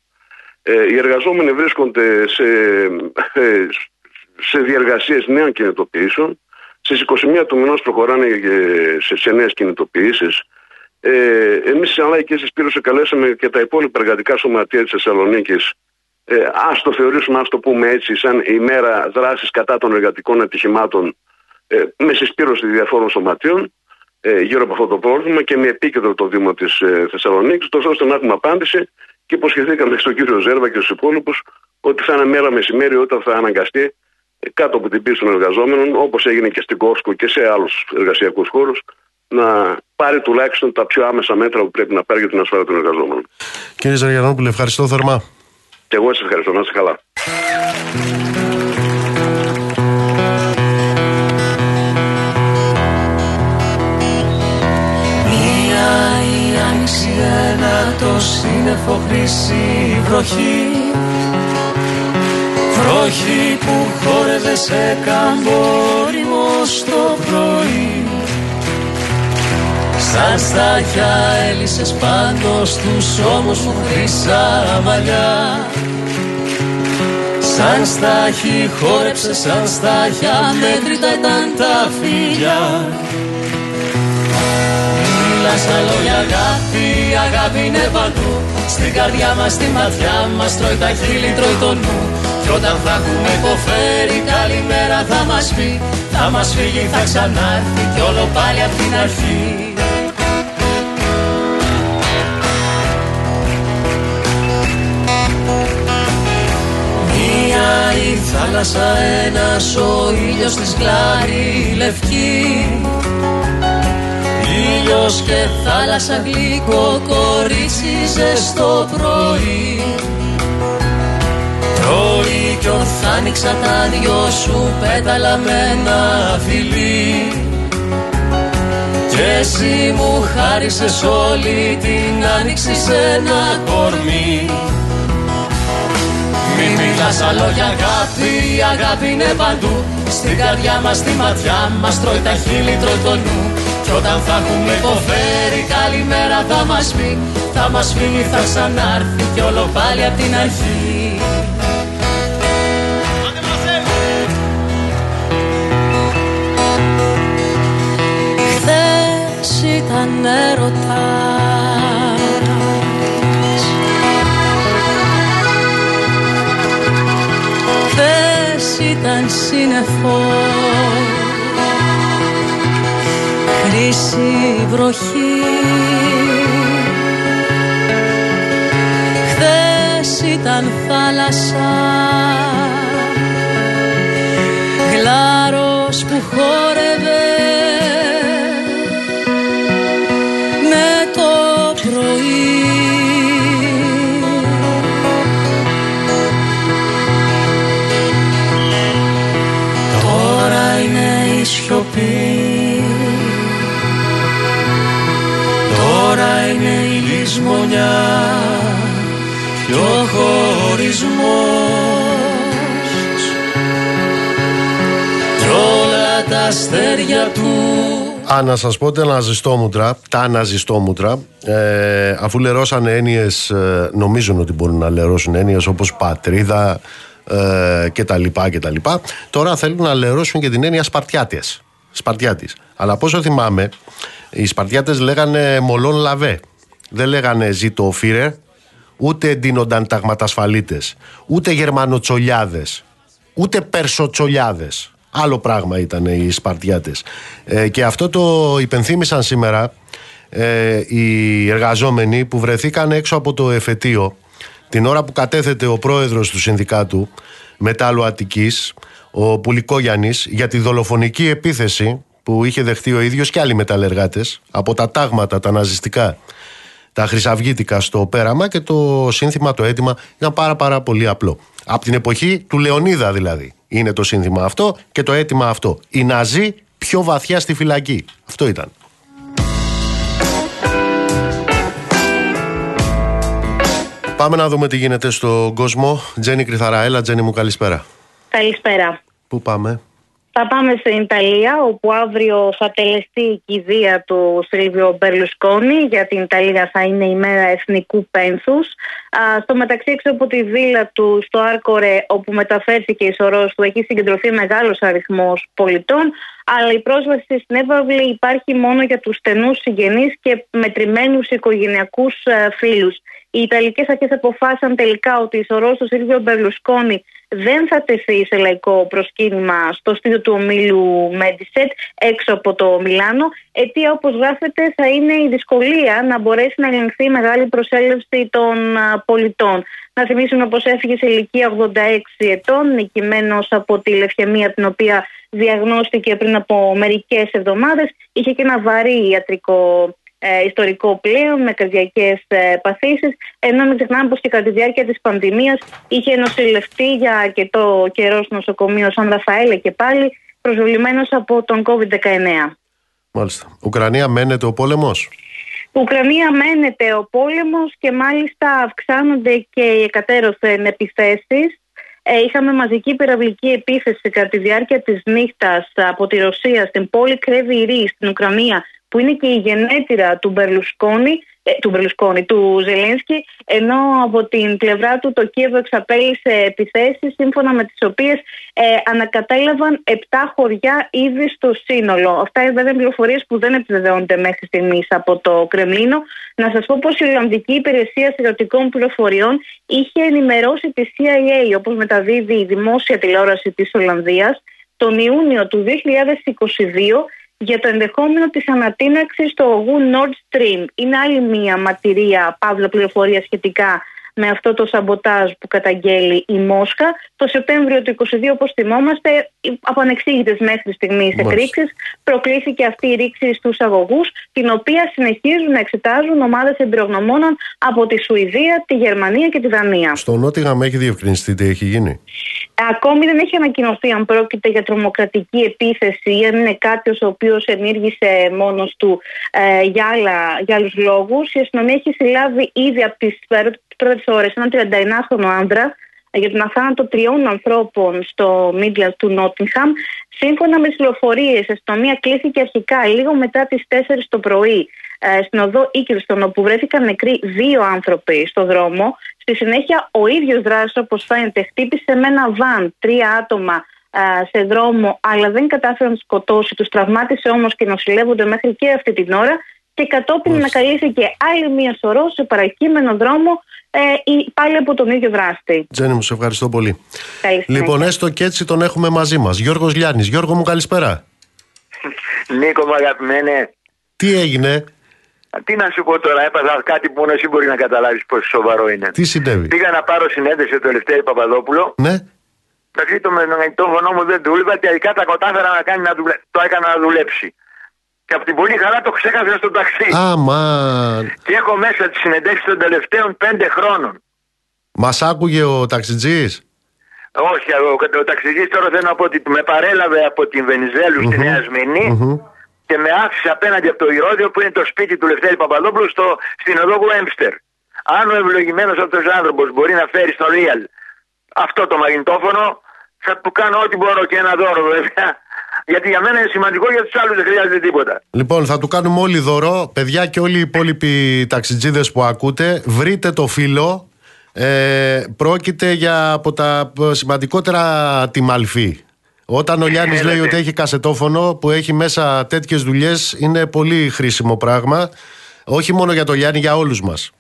G: Ε, οι εργαζόμενοι βρίσκονται σε, ε, σε διεργασίες νέων κινητοποιήσεων. Στις 21 του μηνός προχωράνε σε, σε νέες κινητοποιήσεις. Ε, εμείς σαν λαϊκή συσπήρωση καλέσαμε και τα υπόλοιπα εργατικά σωματεία της Θεσσαλονίκης. Ε, ας το θεωρήσουμε, ας το πούμε έτσι, σαν ημέρα δράσης κατά των εργατικών ατυχημάτων ε, με συσπήρωση διαφόρων σωματείων ε, γύρω από αυτό το πρόβλημα και με επίκεντρο το Δήμο της ε, Θεσσαλονίκης, τόσο ώστε να έχουμε απάντηση και υποσχεθήκαμε στον κύριο Ζέρβα και στους υπόλοιπους ότι θα είναι μέρα μεσημέρι όταν θα αναγκαστεί ε, κάτω από την πίεση των εργαζόμενων, όπως έγινε και στην Κόσκο και σε άλλους εργασιακούς χώρους, να πάρει τουλάχιστον τα πιο άμεσα μέτρα που πρέπει να πάρει για την ασφάλεια των εργαζόμενων.
A: Κύριε Ζαριανόπουλε, ευχαριστώ θερμά.
G: Και εγώ σας ευχαριστώ. Να είστε καλά.
H: Ένα το σύννεφο χρυσή βροχή. Βροχή που χόρευε σε καμπόριμο στο πρωί. Σαν στάχια έλυσες πάνω στους ώμους σου χρυσά μαλλιά. Σαν στάχι χόρεψε σαν στάχια μέτρητα ήταν τα φιλιά Μιλά στα λόγια αγάπη, αγάπη είναι παντού. Στην καρδιά μας, στη ματιά μας τρώει τα χείλη, τρώει το νου. Κι όταν θα έχουμε υποφέρει καλημέρα θα μας πει. Θα μας φύγει, θα ξανάρθει κι όλο πάλι απ' την αρχή. Μία η θάλασσα, ένας ο ήλιος της γλάρι λευκή Ήλιος και θάλασσα γλυκό κορίτσι ζεστό πρωί. Πρωί κι ορθάνιξα τα δυο σου πέταλα με ένα φιλί. Και
I: εσύ μου χάρισες όλη την άνοιξη σε ένα κορμί. Μη μιλάς άλλο για αγάπη, η αγάπη είναι παντού. Στην καρδιά μας, στη ματιά μας, τρώει τα χείλη, τρώει το νου Κι όταν θα έχουμε υποφέρει, καλημέρα θα μας πει. Θα μας φύγει, θα ξανάρθει κι όλο πάλι απ' την αρχή. Ήταν έρωτας. Χθες ήταν σύννεφο χρυσή βροχή. Χθες ήταν θάλασσα γλάρος που χόρευε λησμονιά και ο χωρισμός κι όλα τα αστέρια του
A: Α, να σας πω τα αναζιστόμουτρα, τα αναζιστόμουτρα, ε, αφού λερώσανε έννοιες, ε, νομίζουν ότι μπορούν να λερώσουν έννοιες όπως πατρίδα, ε, και τα λοιπά και τα λοιπά. Τώρα θέλουν να λερώσουν και την έννοια Σπαρτιάτες. Σπαρτιάτης. Αλλά πόσο θυμάμαι, οι Σπαρτιάτες λέγανε μολόν λαβέ. Δεν λέγανε ζήτο φύρε, ούτε εντείνονταν ταγματασφαλίτες, ούτε γερμανοτσολιάδες, ούτε περσοτσολιάδες. Άλλο πράγμα ήταν οι Σπαρτιάτες. Ε, και αυτό το υπενθύμησαν σήμερα ε, οι εργαζόμενοι που βρεθήκαν έξω από το εφετείο την ώρα που κατέθεται ο πρόεδρος του Συνδικάτου Μετάλλου Αττικής, ο Πουλικόγιαννης, για τη δολοφονική επίθεση που είχε δεχτεί ο ίδιος και άλλοι μεταλλεργάτες από τα τάγματα, τα ναζιστικά, τα χρυσαυγήτικα στο πέραμα και το σύνθημα, το αίτημα ήταν πάρα πάρα πολύ απλό. Από την εποχή του Λεωνίδα δηλαδή είναι το σύνθημα αυτό και το αίτημα αυτό. Οι Ναζί πιο βαθιά στη φυλακή. Αυτό ήταν. Πάμε να δούμε τι γίνεται στον κόσμο. Τζένι Κρυθαρά, έλα Τζένι μου καλησπέρα.
J: Καλησπέρα.
A: Πού πάμε;
J: Θα πάμε στην Ιταλία, όπου αύριο θα τελεστεί η κηδεία του Σίλβιο Μπερλουσκόνη. Για την Ιταλία θα είναι η μέρα εθνικού πένθους. στο μεταξύ, έξω από τη βίλα του στο Άρκορε, όπου μεταφέρθηκε η σωρός του, έχει συγκεντρωθεί μεγάλος αριθμός πολιτών. Αλλά η πρόσβαση στην Εύαυλη υπάρχει μόνο για τους στενούς συγγενείς και μετρημένους οικογενειακούς ε, φίλους. Οι Ιταλικές αρχές αποφάσισαν τελικά ότι η σωρός του Σίλβιο Μπερλουσκόνη δεν θα τεθεί σε λαϊκό προσκύνημα στο στήριο του ομίλου Μέντισετ έξω από το Μιλάνο. Αιτία, όπως γράφεται, θα είναι η δυσκολία να μπορέσει να ελεγχθεί η μεγάλη προσέλευση των πολιτών. Να θυμίσουμε πως έφυγε σε ηλικία 86 ετών, νικημένος από τη λευχαιμία την οποία διαγνώστηκε πριν από μερικές εβδομάδες. Είχε και ένα βαρύ ιατρικό ε, ιστορικό πλοίο με καρδιακέ ε, παθήσεις. Ενώ μην ξεχνάμε πως και κατά τη διάρκεια της πανδημίας είχε νοσηλευτεί για αρκετό καιρό στο νοσοκομείο Σαν Ραφαέλε και πάλι προσβλημένο από τον COVID-19.
A: Μάλιστα. Ουκρανία μένεται ο πόλεμος;
J: Ουκρανία μένεται ο πόλεμος και μάλιστα αυξάνονται και οι εκατέρωθεν επιθέσεις. Ε, είχαμε μαζική πυραυλική επίθεση κατά τη διάρκεια της νύχτας από τη Ρωσία στην πόλη Κρέβη στην Ουκρανία που είναι και η γενέτειρα του Μπερλουσκόνη, ε, του Μπερλουσκόνη, του Ζελένσκι, ενώ από την πλευρά του το Κίεβο εξαπέλυσε επιθέσεις σύμφωνα με τις οποίες ε, ανακατέλαβαν 7 χωριά ήδη στο σύνολο. Αυτά είναι βέβαια πληροφορίες που δεν επιβεβαιώνται μέχρι στιγμής από το Κρεμλίνο. Να σας πω πως η Ολλανδική Υπηρεσία Στρατιωτικών Πληροφοριών είχε ενημερώσει τη CIA, όπως μεταδίδει η δημόσια τηλεόραση της Ολλανδίας, τον Ιούνιο του 2022 για το ενδεχόμενο της ανατείναξης του ογού Nord Stream. Είναι άλλη μία ματηρία, παύλα πληροφορία σχετικά με αυτό το σαμποτάζ που καταγγέλει η Μόσχα. Το Σεπτέμβριο του 2022, όπως θυμόμαστε, από ανεξήγητες μέχρι στιγμής εκρήξεις, προκλήθηκε αυτή η ρήξη στους αγωγούς, την οποία συνεχίζουν να εξετάζουν ομάδες εμπειρογνωμόνων από τη Σουηδία, τη Γερμανία και τη Δανία.
A: Στο Νότιγαμ έχει διευκρινιστεί τι έχει γίνει.
J: Ακόμη δεν έχει ανακοινωθεί αν πρόκειται για τρομοκρατική επίθεση ή αν είναι κάποιος ο οποίος ενήργησε μόνος του ε, για, άλλα, για άλλους λόγους. Η αστυνομία έχει συλλάβει ήδη από τις πρώτε ώρες έναν 39χρονο άντρα για τον αθάνατο τριών ανθρώπων στο Μίτλαντ του Νότιγχαμ. Σύμφωνα με τις πληροφορίες, η αστυνομία κλείθηκε αρχικά λίγο μετά τις 4 το πρωί ε, στην οδό Ίκυλστον, όπου βρέθηκαν νεκροί δύο άνθρωποι στο δρόμο. Στη συνέχεια, ο ίδιος δράσο, όπως φαίνεται, χτύπησε με ένα βαν τρία άτομα ε, σε δρόμο, αλλά δεν κατάφερε να του σκοτώσει. Τους τραυμάτισε όμως και νοσηλεύονται μέχρι και αυτή την ώρα. Και κατόπιν ανακαλύφθηκε άλλη μία σωρό σε παρακείμενο δρόμο ε, πάλι από τον ίδιο δράστη.
A: Τζένι μου, σε ευχαριστώ πολύ. λοιπόν, έστω και έτσι τον έχουμε μαζί μας. Γιώργος Λιάννης. Γιώργο μου, καλησπέρα.
K: Νίκο μου, αγαπημένε.
A: Τι έγινε;
K: Τι να σου πω τώρα, έπαθα κάτι που μόνο εσύ μπορεί να καταλάβεις πόσο σοβαρό είναι.
A: Τι συνέβη;
K: Πήγα να πάρω συνέντευξη το Ελευθέρη Παπαδόπουλο.
A: Ναι.
K: Εντάξει, το φωνό μου δεν δούλευε. Τελικά τα κατάφερα να κάνει να δουλε... το έκανα να δουλέψει. Και από την πολύ χαρά το ξέχασα στο ταξί.
A: Αμάν.
K: Και έχω μέσα τις συνεντεύξεις των τελευταίων πέντε χρόνων.
A: Μας άκουγε ο ταξιτζής;
K: Όχι, ο, ο ταξιτζής τώρα θέλω να πω ότι με παρέλαβε από την Βενιζέλου στη Νέα Σμηνή και με άφησε απέναντι από το Ηρώδιο που είναι το σπίτι του Λευτέρη Παπαδόπουλου στο, στην οδό Έμστερ. Αν ο ευλογημένος αυτός άνθρωπος μπορεί να φέρει στο Real αυτό το μαγνητόφωνο, θα του κάνω ό,τι μπορώ και ένα δώρο βέβαια. Γιατί για μένα είναι σημαντικό, για τους άλλους δεν χρειάζεται τίποτα.
A: Λοιπόν, θα του κάνουμε όλοι δώρο. Παιδιά και όλοι οι υπόλοιποι ταξιτζίδες που ακούτε, βρείτε το φίλο. Ε, πρόκειται για από τα σημαντικότερα τη Μαλφή. Όταν ο Γιάννη λέει ότι έχει κασετόφωνο που έχει μέσα τέτοιες δουλειές, είναι πολύ χρήσιμο πράγμα. Όχι μόνο για τον Γιάννη, για όλους μας.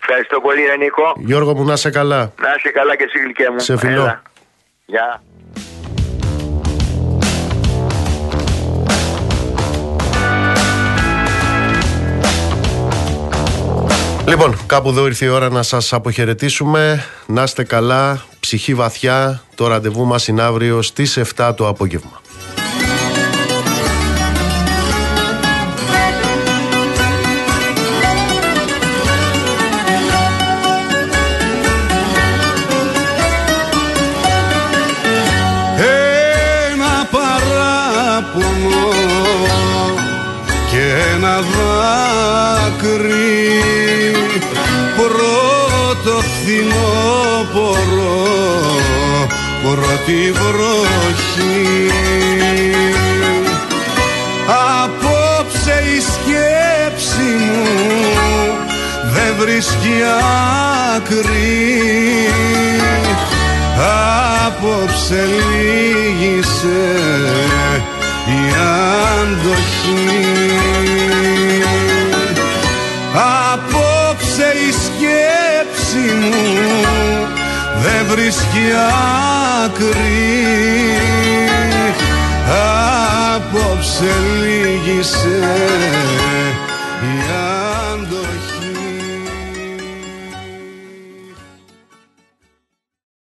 K: Ευχαριστώ πολύ, Νίκο.
A: Γιώργο μου, να είσαι καλά.
K: Να είσαι καλά και εσύ, γλυκέ μου.
A: Σε φιλό.
K: Γεια.
A: Λοιπόν, κάπου εδώ ήρθε η ώρα να σας αποχαιρετήσουμε. Να είστε καλά, ψυχή βαθιά. Το ραντεβού μας είναι αύριο στις 7 το απόγευμα.
L: Πρώτη βροχή. Απόψε η σκέψη μου δεν βρίσκει άκρη. Απόψε λύγησε η αντοχή. Απόψε η σκέψη μου δεν βρίσκει άκρη. Απόψε λύγησε η αντοχή